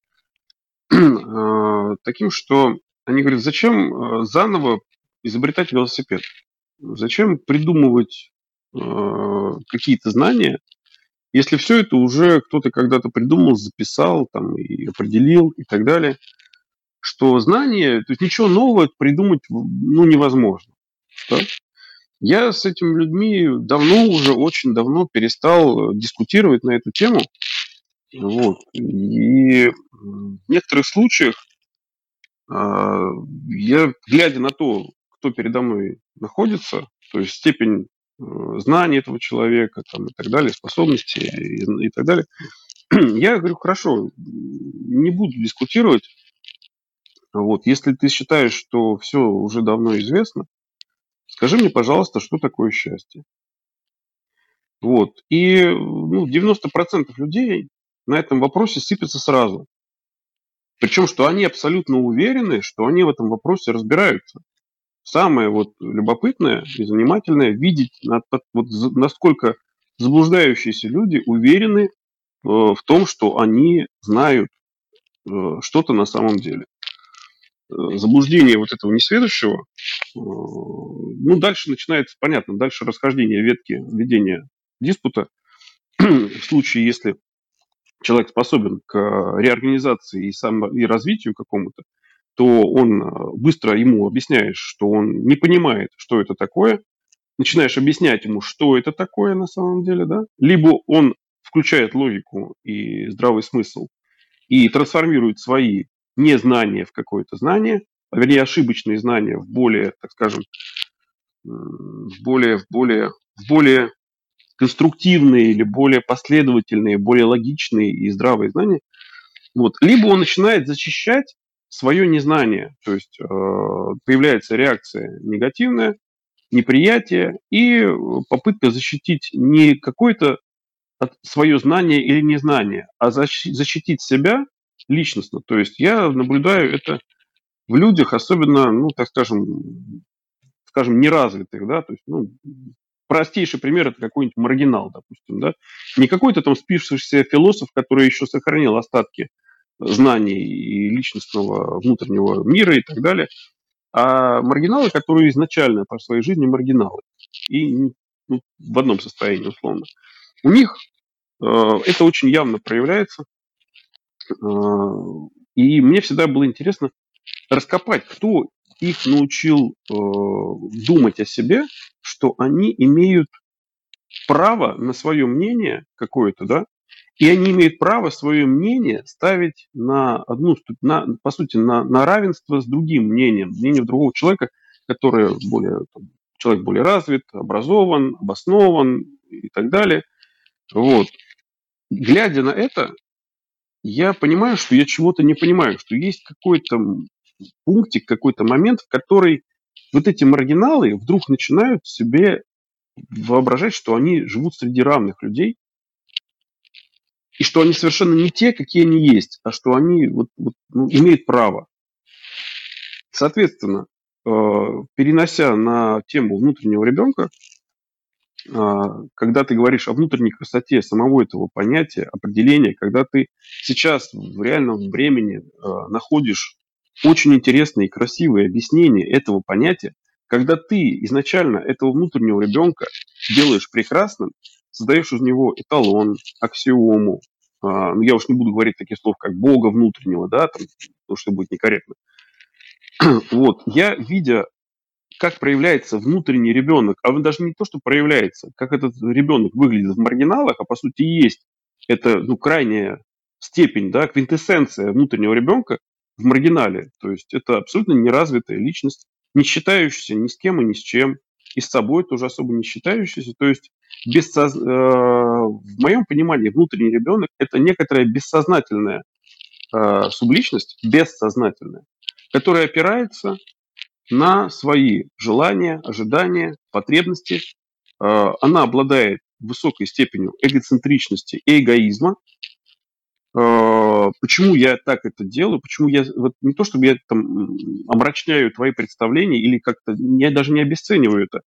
таким, что они говорят, зачем заново изобретать велосипед? Зачем придумывать какие-то знания, если все это уже кто-то когда-то придумал, записал там, и определил и так далее, что знание, то есть ничего нового придумать ну, невозможно. Да? Я с этими людьми давно уже, очень давно перестал дискутировать на эту тему. Вот. И в некоторых случаях а, я, глядя на то, кто передо мной находится, то есть степень знаний этого человека там, и так далее, способности и, и так далее. Я говорю, хорошо, не буду дискутировать. Вот, если ты считаешь, что все уже давно известно, скажи мне, пожалуйста, что такое счастье. Вот. И ну, 90% людей на этом вопросе сыпятся сразу. Причем, что они абсолютно уверены, что они в этом вопросе разбираются самое вот любопытное и занимательное видеть, вот, насколько заблуждающиеся люди уверены э, в том, что они знают э, что-то на самом деле. Э, заблуждение вот этого несведущего, ну, дальше начинается, понятно, дальше расхождение ветки ведения диспута. В случае, если человек способен к реорганизации и, само, и развитию какому-то, то он э, быстро ему объясняешь, что он не понимает, что это такое, начинаешь объяснять ему, что это такое на самом деле, да, либо он включает логику и здравый смысл и трансформирует свои незнания в какое-то знание, а вернее ошибочные знания в более, так скажем, в более, в более, в более конструктивные или более последовательные, более логичные и здравые знания. Вот. Либо он начинает защищать свое незнание, то есть э, появляется реакция негативная, неприятие и попытка защитить не какое-то свое знание или незнание, а защитить себя личностно. То есть я наблюдаю это в людях, особенно, ну, так скажем, скажем, неразвитых, да, то есть, ну, простейший пример это какой-нибудь маргинал, допустим, да, не какой-то там спившийся философ, который еще сохранил остатки знаний и личностного внутреннего мира и так далее, а маргиналы, которые изначально по своей жизни маргиналы. И ну, в одном состоянии условно. У них э, это очень явно проявляется, э, и мне всегда было интересно раскопать, кто их научил э, думать о себе, что они имеют право на свое мнение какое-то, да, и они имеют право свое мнение ставить на одну, на, по сути, на, на равенство с другим мнением, мнением другого человека, который более, там, человек более развит, образован, обоснован и так далее. Вот. Глядя на это, я понимаю, что я чего-то не понимаю, что есть какой-то пунктик, какой-то момент, в который вот эти маргиналы вдруг начинают себе воображать, что они живут среди равных людей, и что они совершенно не те, какие они есть, а что они вот, вот, ну, имеют право. Соответственно, э, перенося на тему внутреннего ребенка, э, когда ты говоришь о внутренней красоте самого этого понятия, определения, когда ты сейчас в реальном времени э, находишь очень интересные и красивые объяснения этого понятия, когда ты изначально этого внутреннего ребенка делаешь прекрасным, создаешь из него эталон, аксиому, а, ну, я уж не буду говорить таких слов, как Бога внутреннего, да, там, потому что будет некорректно. вот, я, видя, как проявляется внутренний ребенок, а даже не то, что проявляется, как этот ребенок выглядит в маргиналах, а по сути есть, это, ну, крайняя степень, да, квинтэссенция внутреннего ребенка в маргинале. То есть это абсолютно неразвитая личность, не считающаяся ни с кем и ни с чем, и с собой тоже особо не считающаяся. То есть бессоз... Э, в моем понимании внутренний ребенок это некоторая бессознательная э, субличность, бессознательная, которая опирается на свои желания, ожидания, потребности. Э, она обладает высокой степенью эгоцентричности и эгоизма. Почему я так это делаю? Почему я вот не то чтобы я там омрачняю твои представления или как-то я даже не обесцениваю это.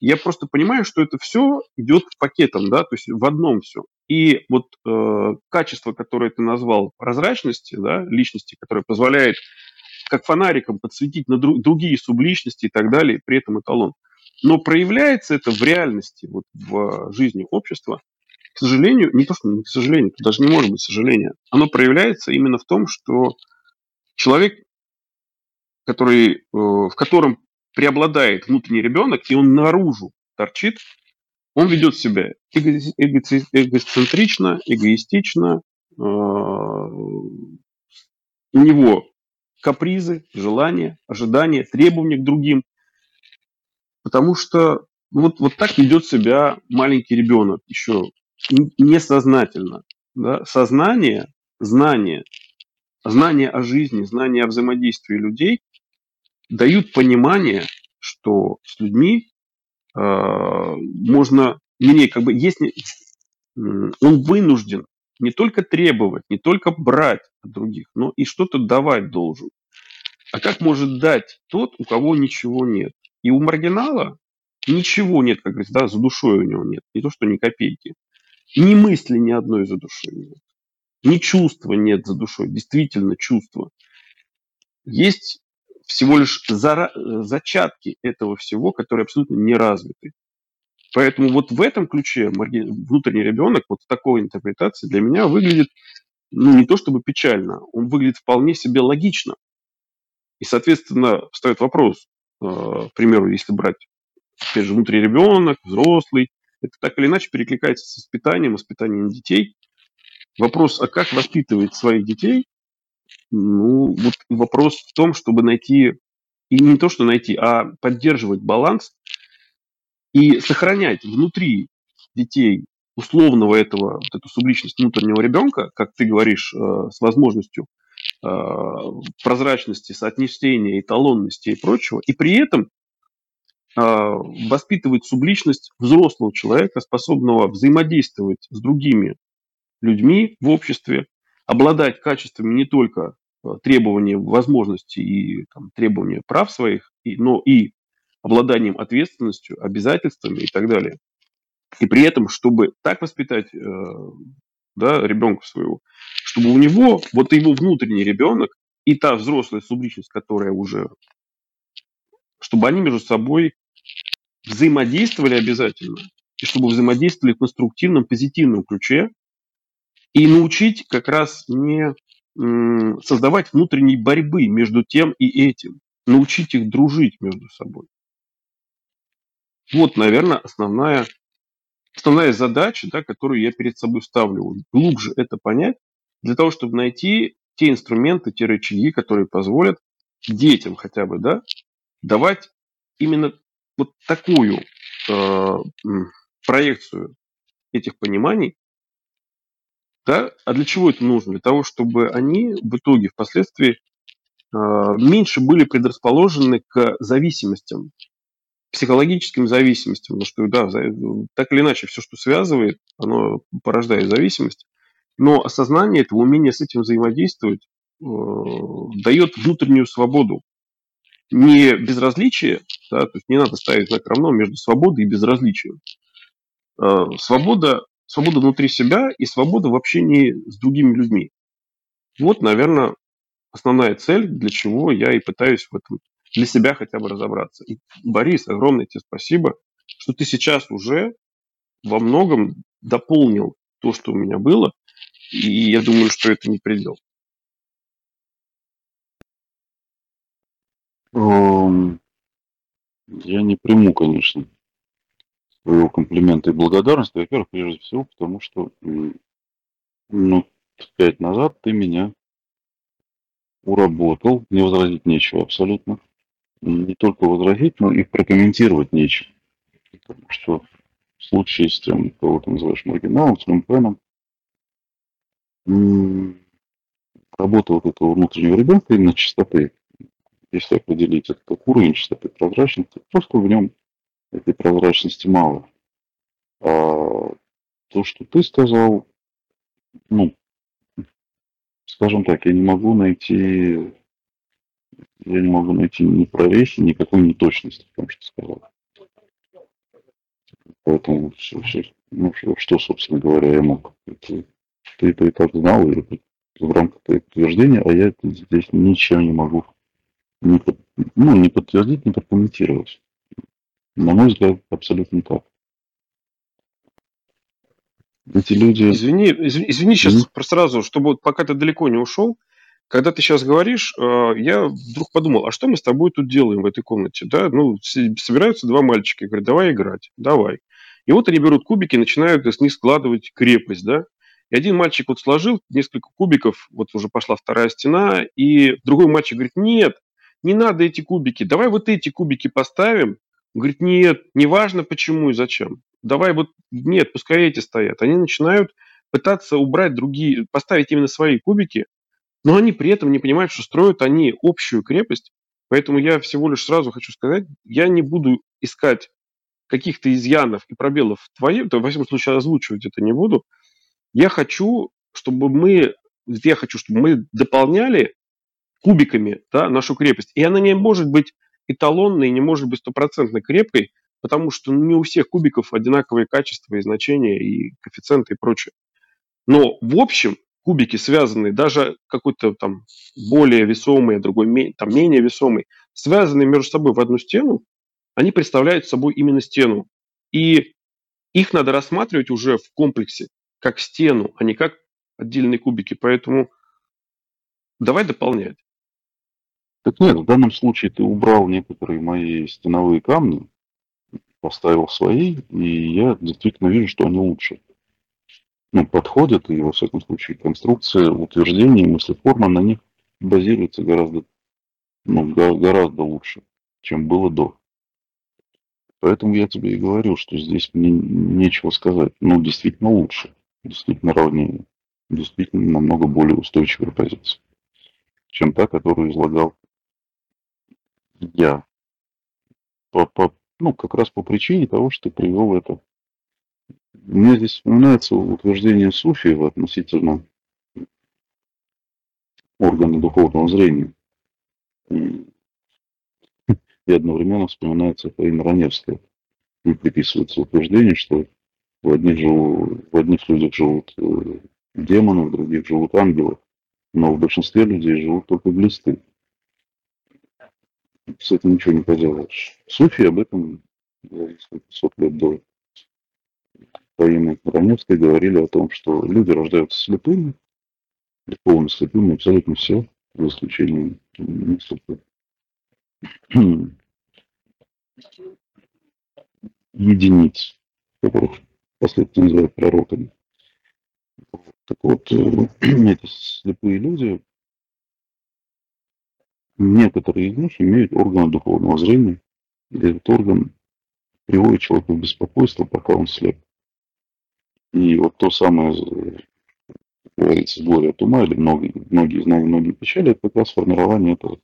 Я просто понимаю, что это все идет пакетом, да, то есть в одном все. И вот э, качество, которое ты назвал прозрачности, да, личности, которое позволяет как фонариком подсветить на друг, другие субличности и так далее, при этом эталон. Но проявляется это в реальности, вот в жизни общества, к сожалению, не то, что не к сожалению, это даже не может быть сожаление, оно проявляется именно в том, что человек, который, э, в котором преобладает внутренний ребенок, и он наружу торчит, он ведет себя эго- эго- эгоцентрично, эгоистично, э, у него капризы, желания, ожидания, требования к другим. Потому что вот, вот так ведет себя маленький ребенок еще несознательно. Да? Сознание, знание, знание о жизни, знание о взаимодействии людей дают понимание, что с людьми э, можно, не, как бы есть, он вынужден не только требовать, не только брать от других, но и что-то давать должен. А как может дать тот, у кого ничего нет? И у маргинала ничего нет, как говорится, да, за душой у него нет. Не то, что ни копейки. Ни мысли ни одной за душой нет. Ни чувства нет за душой. Действительно чувства. Есть всего лишь зара- зачатки этого всего, которые абсолютно не развиты. Поэтому вот в этом ключе внутренний ребенок, вот в такой интерпретации для меня выглядит, ну, не то чтобы печально, он выглядит вполне себе логично. И, соответственно, встает вопрос, э, к примеру, если брать, опять же, внутренний ребенок, взрослый, это так или иначе перекликается с воспитанием, воспитанием детей. Вопрос, а как воспитывать своих детей? Ну, вот вопрос в том, чтобы найти, и не то, что найти, а поддерживать баланс и сохранять внутри детей условного этого, вот эту субличность внутреннего ребенка, как ты говоришь, э, с возможностью э, прозрачности, соотнесения, эталонности и прочего, и при этом воспитывать субличность взрослого человека, способного взаимодействовать с другими людьми в обществе, обладать качествами не только требования возможностей и там, требования прав своих, но и обладанием ответственностью, обязательствами и так далее. И при этом, чтобы так воспитать э, да, ребенка своего, чтобы у него, вот его внутренний ребенок и та взрослая субличность, которая уже, чтобы они между собой взаимодействовали обязательно, и чтобы взаимодействовали в конструктивном, позитивном ключе, и научить как раз не создавать внутренней борьбы между тем и этим, научить их дружить между собой. Вот, наверное, основная, основная задача, да, которую я перед собой ставлю. Глубже это понять, для того, чтобы найти те инструменты, те рычаги, которые позволят детям хотя бы, да, давать именно вот такую э, проекцию этих пониманий. Да? А для чего это нужно? Для того, чтобы они в итоге, впоследствии, э, меньше были предрасположены к зависимостям психологическим зависимостям, потому что, да, так или иначе, все, что связывает, оно порождает зависимость. Но осознание этого, умение с этим взаимодействовать, э, дает внутреннюю свободу. Не безразличие, да, то есть не надо ставить знак равно между свободой и безразличием. Э, свобода, свобода внутри себя и свобода в общении с другими людьми. Вот, наверное, основная цель, для чего я и пытаюсь в этом для себя хотя бы разобраться. И, Борис, огромное тебе спасибо, что ты сейчас уже во многом дополнил то, что у меня было, и я думаю, что это не предел. Я не приму, конечно, своего комплимента и благодарности. Во-первых, прежде всего, потому что ну, пять назад ты меня уработал, не возразить нечего абсолютно не только возразить, но и прокомментировать нечего. Потому что в случае с тем, кого ты называешь маргиналом, с люмпеном, работа вот этого внутреннего ребенка именно чистоты, если определить это как уровень чистоты прозрачности, просто в нем этой прозрачности мало. А то, что ты сказал, ну, скажем так, я не могу найти я не могу найти ни прорехи, никакой неточности в том, что сказал. Поэтому все, все, ну, что, собственно говоря, я мог. Это, ты это и так знал, и в рамках твоих утверждения, а я здесь ничем не могу не, ну, не подтвердить, не прокомментировать. На мой взгляд, абсолютно так. Эти люди... Извини, извини, извини сейчас mm-hmm. просто сразу, чтобы вот пока ты далеко не ушел, когда ты сейчас говоришь, э, я вдруг подумал, а что мы с тобой тут делаем в этой комнате? Да? Ну, собираются два мальчика, говорят, давай играть, давай. И вот они берут кубики, начинают из них складывать крепость, да. И один мальчик вот сложил несколько кубиков, вот уже пошла вторая стена, и другой мальчик говорит, нет, не надо эти кубики, давай вот эти кубики поставим. Он говорит, нет, неважно почему и зачем. Давай вот, нет, пускай эти стоят. Они начинают пытаться убрать другие, поставить именно свои кубики, но они при этом не понимают, что строят они общую крепость. Поэтому я всего лишь сразу хочу сказать, я не буду искать каких-то изъянов и пробелов в твоей, то, во всяком случае, озвучивать это не буду. Я хочу, чтобы мы, я хочу, чтобы мы дополняли кубиками да, нашу крепость. И она не может быть эталонной, не может быть стопроцентно крепкой, потому что не у всех кубиков одинаковые качества и значения, и коэффициенты и прочее. Но в общем кубики связанные, даже какой-то там более весомый, а другой там, менее весомый, связанные между собой в одну стену, они представляют собой именно стену. И их надо рассматривать уже в комплексе, как стену, а не как отдельные кубики. Поэтому давай дополнять. Так нет, в данном случае ты убрал некоторые мои стеновые камни, поставил свои, и я действительно вижу, что они лучше. Ну, подходят, и во всяком случае конструкция, утверждение, мыслеформа на них базируется гораздо, ну, гораздо лучше, чем было до. Поэтому я тебе и говорю, что здесь мне нечего сказать. Ну, действительно лучше, действительно ровнее, действительно намного более устойчивая позиция, чем та, которую излагал я. По, по, ну, как раз по причине того, что привел это. Меня здесь вспоминается утверждение Суфиева относительно органа духовного зрения. И, и одновременно вспоминается Фаина Раневская. И приписывается утверждение, что в одних, живу, в одних людях живут э, демоны, в других живут ангелы, но в большинстве людей живут только глисты с этим ничего не поделаешь. Суфи об этом сот лет до Фаины Раневской говорили о том, что люди рождаются слепыми, духовно слепыми, абсолютно все, за исключением несколько единиц, которых последствия называют пророками. Так вот, эти слепые люди Некоторые из них имеют органы духовного зрения, и этот орган приводит человека в беспокойство, пока он слеп. И вот то самое, говорится, горе от ума, или многие, многие знания, многие печали, это как раз формирование этого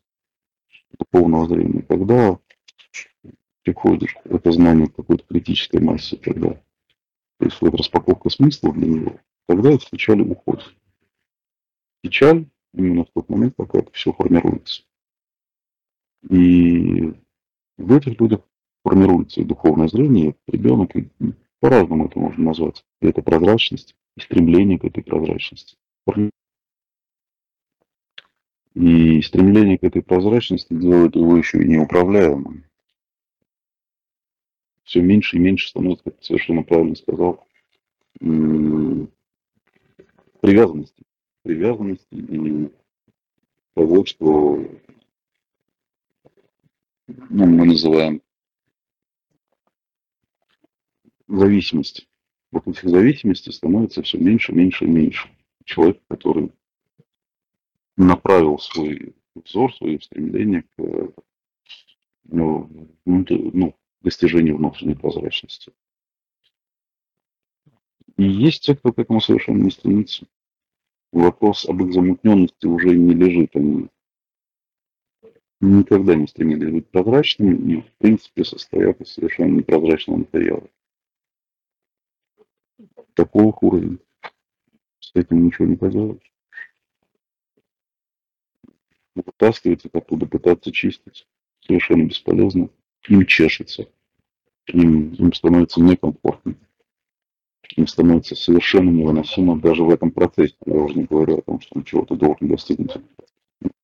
духовного зрения. Когда приходит это знание к какой-то критической массе, когда происходит распаковка смысла для него, тогда эта печаль уходит. Печаль именно в тот момент, пока это все формируется. И в этих людях формируется духовное зрение, ребенок, по-разному это можно назвать. И это прозрачность, и стремление к этой прозрачности. И стремление к этой прозрачности делает его еще и неуправляемым. Все меньше и меньше становится, как ты совершенно правильно сказал, привязанности. Привязанности и того, что мы называем зависимость. Вот этих зависимостей становится все меньше, меньше и меньше. Человек, который направил свой взор, свои стремления к ну, ну, достижению внутренней прозрачности. И есть те, кто к этому совершенно не стремится. Вопрос об их замутненности уже не лежит. Они никогда не стремились быть прозрачными и, в принципе, состоят из совершенно непрозрачного материала. Такого уровня. С этим ничего не поделаешь. Вытаскивать их оттуда, пытаться чистить. Совершенно бесполезно. Им чешется. им, им становится некомфортно. Им становится совершенно невыносимо даже в этом процессе. Я уже не говорю о том, что он чего-то должен достигнуть.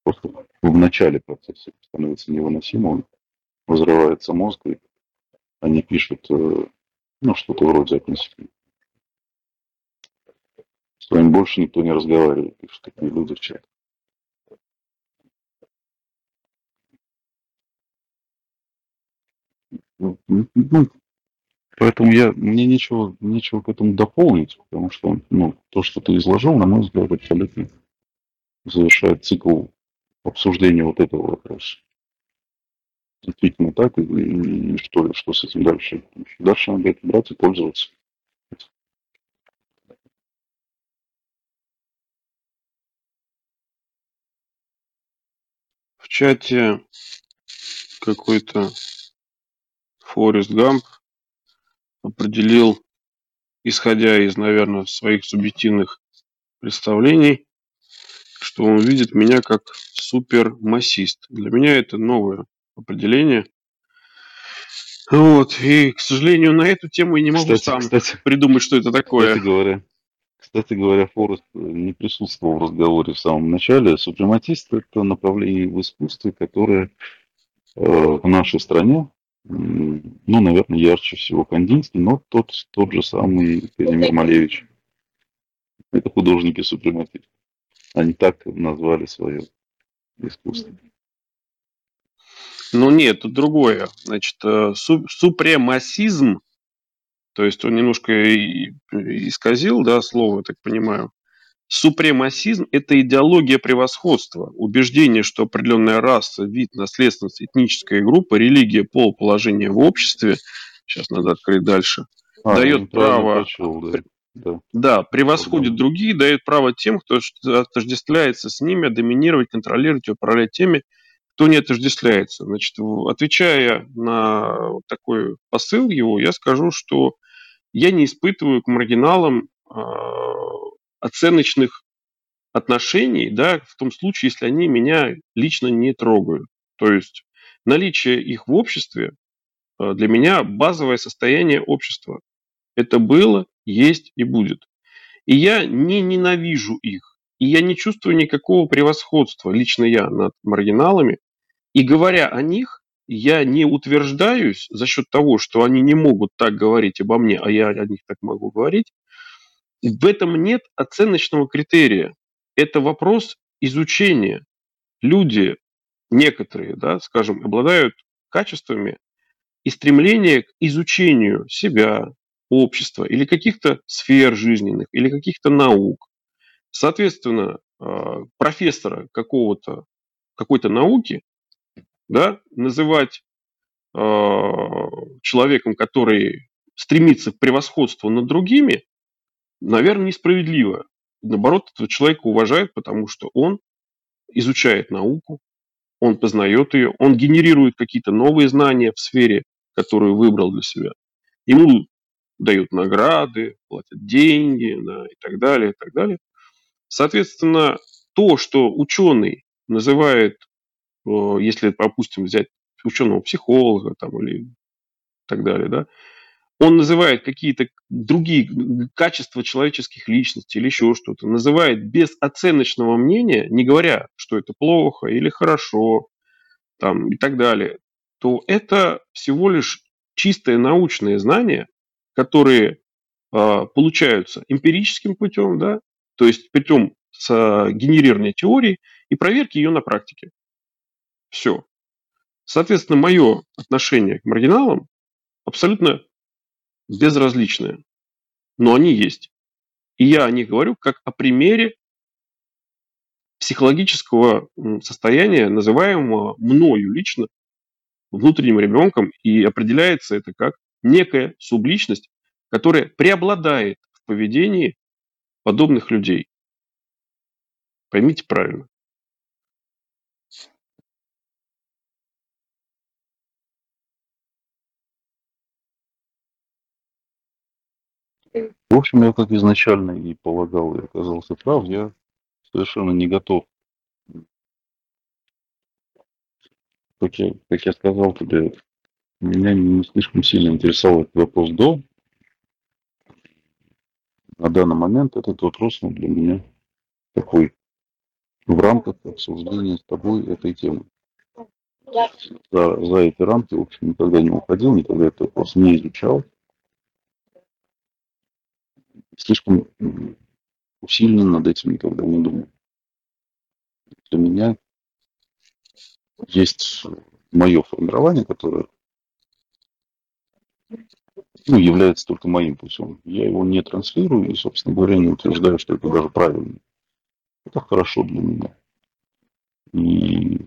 Просто в начале процесса становится невыносимо, он взрывается мозг, и они пишут, э, ну, что-то вроде относительно. С вами больше никто не разговаривает, пишут такие люди в чат. Ну, ну, поэтому я, мне нечего, нечего к этому дополнить, потому что ну, то, что ты изложил, на мой взгляд, абсолютно завершает цикл обсуждения вот этого вопроса. Действительно так, и, и что, что с этим дальше? Дальше надо это брать и пользоваться. В чате какой-то Форест Гамп определил, исходя из, наверное, своих субъективных представлений, что он видит меня как супермассист. Для меня это новое определение. Вот. И, к сожалению, на эту тему я не могу Кстати, сам кстати, придумать, что это такое. кстати говоря, кстати говоря, Форест не присутствовал в разговоре в самом начале. Супрематист – это направление в искусстве, которое э, в нашей стране ну, наверное, ярче всего Кандинский, но тот, тот же самый Казимир Малевич. Это художники супрематисты. Они так назвали свое искусство. Ну нет, тут другое. Значит, э, су- супремасизм, то есть он немножко исказил, да, слово, я так понимаю. Супремасизм – это идеология превосходства, убеждение, что определенная раса, вид, наследственность, этническая группа, религия, пол, положение в обществе, сейчас надо открыть дальше, А, дает право, прочел, да. Да. да, превосходит другие, дает право тем, кто отождествляется с ними, доминировать, контролировать управлять теми, кто не отождествляется. Значит, отвечая на такой посыл его, я скажу, что я не испытываю к маргиналам а, оценочных отношений, да, в том случае, если они меня лично не трогают. То есть наличие их в обществе э, для меня базовое состояние общества. Это было, есть и будет. И я не ненавижу их. И я не чувствую никакого превосходства, лично я, над маргиналами. И говоря о них, я не утверждаюсь за счет того, что они не могут так говорить обо мне, а я о них так могу говорить. В этом нет оценочного критерия. Это вопрос изучения. Люди, некоторые, да, скажем, обладают качествами и стремление к изучению себя, общества или каких-то сфер жизненных, или каких-то наук. Соответственно, э, профессора какого-то, какой-то науки да, называть э, человеком, который стремится к превосходству над другими, наверное, несправедливо. Наоборот, этого человека уважают, потому что он изучает науку, он познает ее, он генерирует какие-то новые знания в сфере, которую выбрал для себя. Ему дают награды, платят деньги да, и так далее, и так далее. Соответственно, то, что ученый называет, э, если, допустим, взять ученого психолога там, или так далее, да, он называет какие-то другие качества человеческих личностей или еще что-то, называет без оценочного мнения, не говоря, что это плохо или хорошо, там, и так далее, то это всего лишь чистое научное знание, которые э, получаются эмпирическим путем, да, то есть путем с, э, генерирования теории и проверки ее на практике. Все. Соответственно, мое отношение к маргиналам абсолютно безразличное. Но они есть. И я о них говорю как о примере психологического состояния, называемого мною лично внутренним ребенком, и определяется это как некая субличность, которая преобладает в поведении подобных людей. Поймите правильно. В общем, я как изначально и полагал, и оказался прав, я совершенно не готов. Как я, как я сказал тебе, Меня не слишком сильно интересовал этот вопрос до. На данный момент этот вопрос для меня такой в рамках обсуждения с тобой этой темы. За, за эти рамки, в общем, никогда не уходил, никогда этот вопрос не изучал. Слишком усиленно над этим никогда не думал. Для меня есть мое формирование, которое ну, является только моим путем. Я его не транслирую и, собственно говоря, не утверждаю, что это даже правильно. Это хорошо для меня. И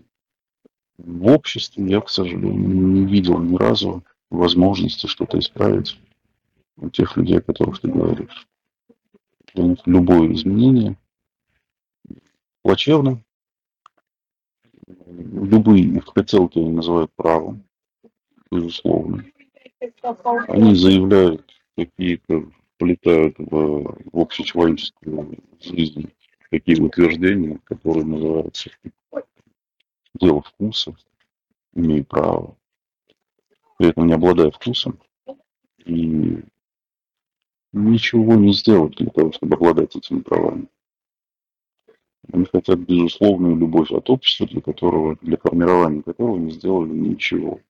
в обществе я, к сожалению, не видел ни разу возможности что-то исправить у тех людей, о которых ты говоришь. Для них любое изменение плачевно. Любые их хотелки они называют правом, безусловно. Они заявляют какие-то, полетают в, в общечеловеческую жизнь, какие утверждения, которые называются дело вкуса, имею право, при этом не обладая вкусом, и ничего не сделать для того, чтобы обладать этими правами. Они хотят безусловную любовь от общества, для которого, для формирования которого не сделали ничего.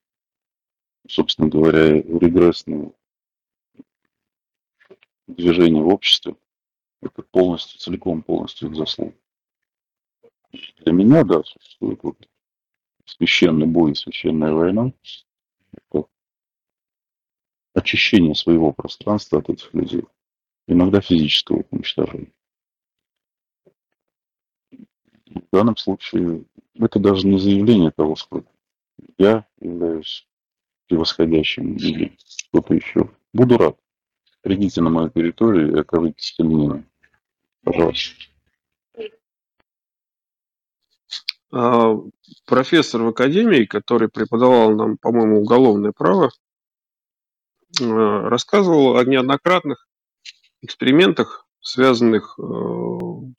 Собственно говоря, регрессное движение в обществе – это полностью, целиком полностью их заслуга. Для меня, да, существует вот священный бой, священная война. Это очищение своего пространства от этих людей. Иногда физического уничтожения. В данном случае это даже не заявление того, что я являюсь превосходящим или что-то еще. Буду рад. Придите на мою территорию и окажитесь Ленина. Пожалуйста. А, профессор в академии, который преподавал нам, по-моему, уголовное право, а, рассказывал о неоднократных экспериментах, связанных э,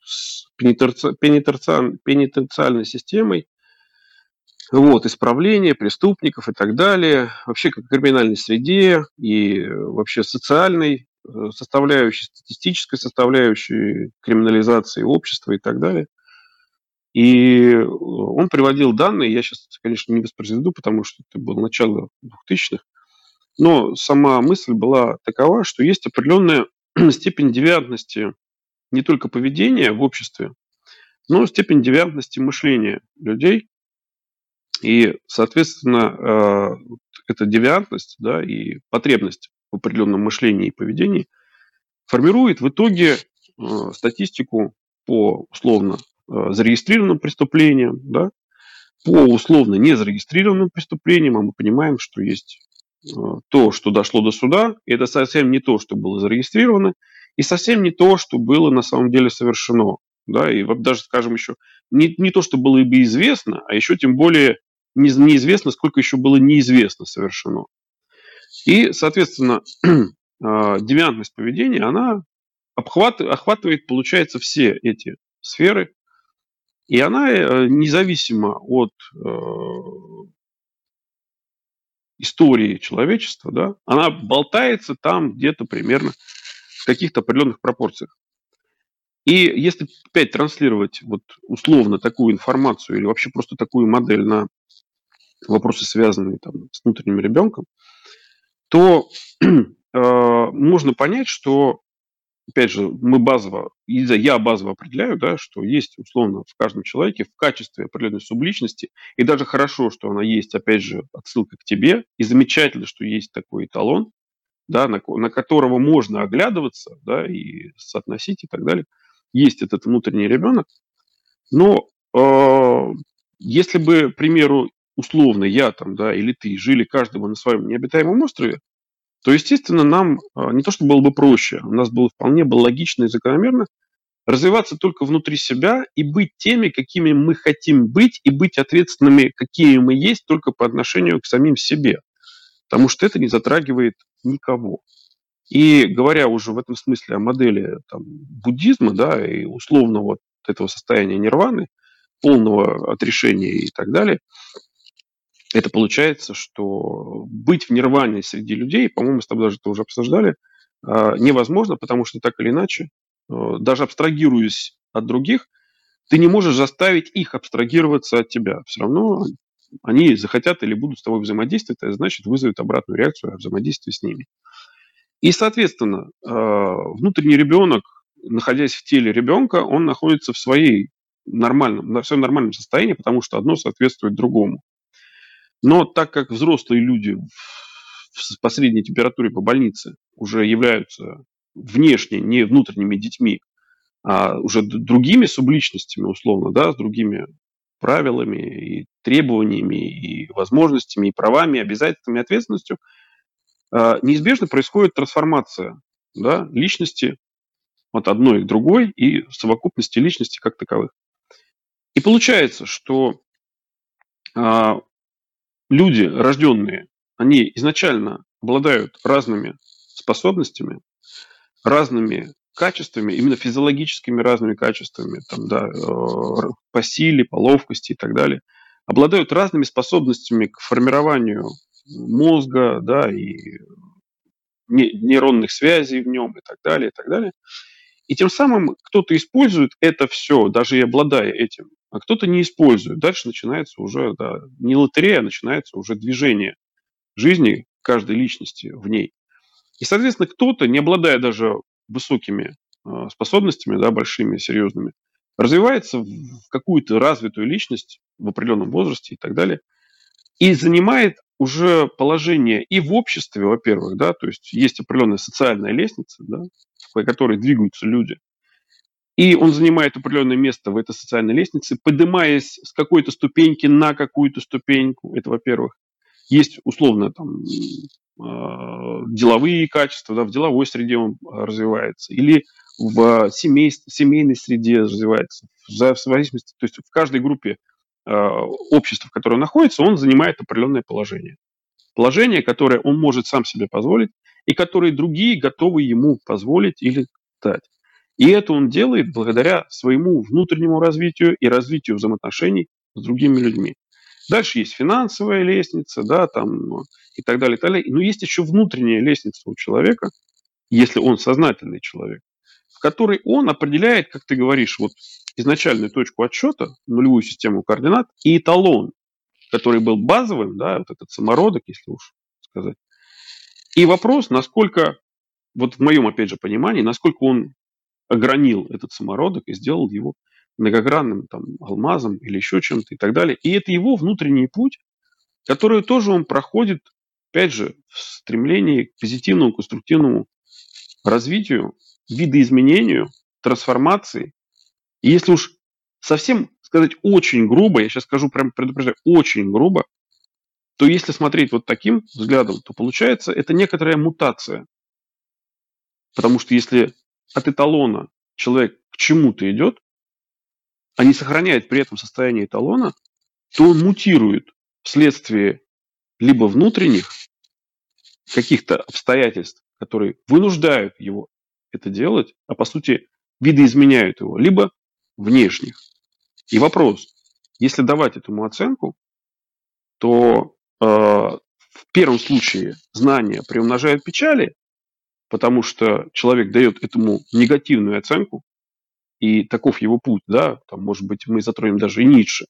с пенитенциальной системой, вот, исправление преступников и так далее, вообще как криминальной среде и вообще социальной э, составляющей, статистической составляющей криминализации общества и так далее. И он приводил данные, я сейчас, конечно, не воспроизведу, потому что это было начало 2000-х, но сама мысль была такова, что есть определенная степень девиантности не только поведения в обществе, но степень девиантности мышления людей. И, соответственно, э, эта девиантность да, и потребность в определенном мышлении и поведении формирует в итоге э, статистику по условно Э, зарегистрированным преступлением, да, по условно незарегистрированным преступлениям, а мы понимаем, что есть то, что дошло до суда, и это совсем не то, что было зарегистрировано, и совсем не то, что было на самом деле совершено. Да, и вот даже, скажем, еще не, не то, что было бы известно, а еще тем более не, неизвестно, сколько еще было неизвестно совершено. И, соответственно, э, девиантность поведения, она обхватывает, охватывает, получается, все эти сферы, и она э, независимо от э, истории человечества, да, она болтается там где-то примерно в каких-то определенных пропорциях. И если опять транслировать вот условно такую информацию или вообще просто такую модель на вопросы, связанные там, с внутренним ребенком, то э, можно понять, что опять же, мы базово, я базово определяю, да, что есть условно в каждом человеке в качестве определенной субличности, и даже хорошо, что она есть, опять же, отсылка к тебе, и замечательно, что есть такой эталон, да, на, на которого можно оглядываться, да, и соотносить и так далее. Есть этот внутренний ребенок, но э, если бы, к примеру, условно я там, да, или ты жили каждого на своем необитаемом острове, то, естественно, нам а, не то, что было бы проще, у нас было вполне бы логично и закономерно развиваться только внутри себя и быть теми, какими мы хотим быть, и быть ответственными, какие мы есть, только по отношению к самим себе. Потому что это не затрагивает никого. И говоря уже в этом смысле о модели там, буддизма, да, и условно вот этого состояния нирваны, полного отрешения и так далее, это получается, что быть в нирване среди людей, по-моему, с тобой даже это уже обсуждали, а, невозможно, потому что так или иначе, э, даже абстрагируясь от других, ты не можешь заставить их абстрагироваться от тебя. Все равно они захотят или будут с тобой взаимодействовать, это значит вызовет обратную реакцию о взаимодействии с ними. И, соответственно, э, внутренний ребенок, находясь в теле ребенка, он находится в своей нормальном, в своем нормальном состоянии, потому что одно соответствует другому. Но так как взрослые люди в средней температуре по больнице уже являются внешне, не внутренними детьми, а уже другими субличностями, условно, да, с другими правилами и требованиями, и возможностями, и правами, и обязательствами, и ответственностью, а, неизбежно происходит трансформация да, личности от одной к другой и совокупности личности как таковых. И получается, что а, люди, рожденные, они изначально обладают разными способностями, разными качествами, именно физиологическими разными качествами, там, да, э, по силе, по ловкости и так далее, обладают разными способностями к формированию мозга, да, и нейронных связей в нем и так далее, и так далее. И тем самым кто-то использует это все, даже и обладая этим, а кто-то не использует. Дальше начинается уже да, не лотерея, а начинается уже движение жизни каждой личности в ней. И, соответственно, кто-то, не обладая даже высокими э, способностями, да, большими, серьезными, развивается в какую-то развитую личность в определенном возрасте и так далее, и занимает уже положение и в обществе, во-первых, да, то есть есть определенная социальная лестница, да, по которой двигаются люди, и он занимает определенное место в этой социальной лестнице, поднимаясь с какой-то ступеньки на какую-то ступеньку, это во-первых. Есть условно там а, деловые качества, да, в деловой среде он развивается, или в семей, семейной среде развивается, в зависимости, то есть в каждой группе э, общества, в котором он находится, он занимает определенное положение. Положение, которое он может сам себе позволить, и которое другие готовы ему позволить или дать. И это он делает благодаря своему внутреннему развитию и развитию взаимоотношений с другими людьми. Дальше есть финансовая лестница, да, там и так далее, и так далее. Но есть еще внутренняя лестница у человека, если он сознательный человек, в которой он определяет, как ты говоришь, вот изначальную точку отсчета, нулевую систему координат и эталон, который был базовым, да, вот этот самородок, если уж сказать. И вопрос, насколько, вот в моем, опять же, понимании, насколько он огранил этот самородок и сделал его многогранным там, алмазом или еще чем-то и так далее. И это его внутренний путь, который тоже он проходит, опять же, в стремлении к позитивному, конструктивному развитию, видоизменению, трансформации. И если уж совсем сказать очень грубо, я сейчас скажу прям предупреждаю, очень грубо, то если смотреть вот таким взглядом, то получается это некоторая мутация. Потому что если от эталона человек к чему-то идет, а не сохраняет при этом состояние эталона, то он мутирует вследствие либо внутренних каких-то обстоятельств, которые вынуждают его это делать, а по сути видоизменяют его, либо внешних. И вопрос, если давать этому оценку, то в первом случае знания приумножают печали, потому что человек дает этому негативную оценку, и таков его путь, да, там, может быть, мы затронем даже и Ницше.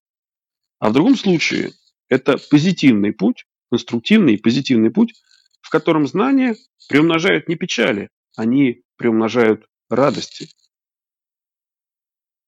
А в другом случае это позитивный путь, конструктивный и позитивный путь, в котором знания приумножают не печали, они приумножают радости,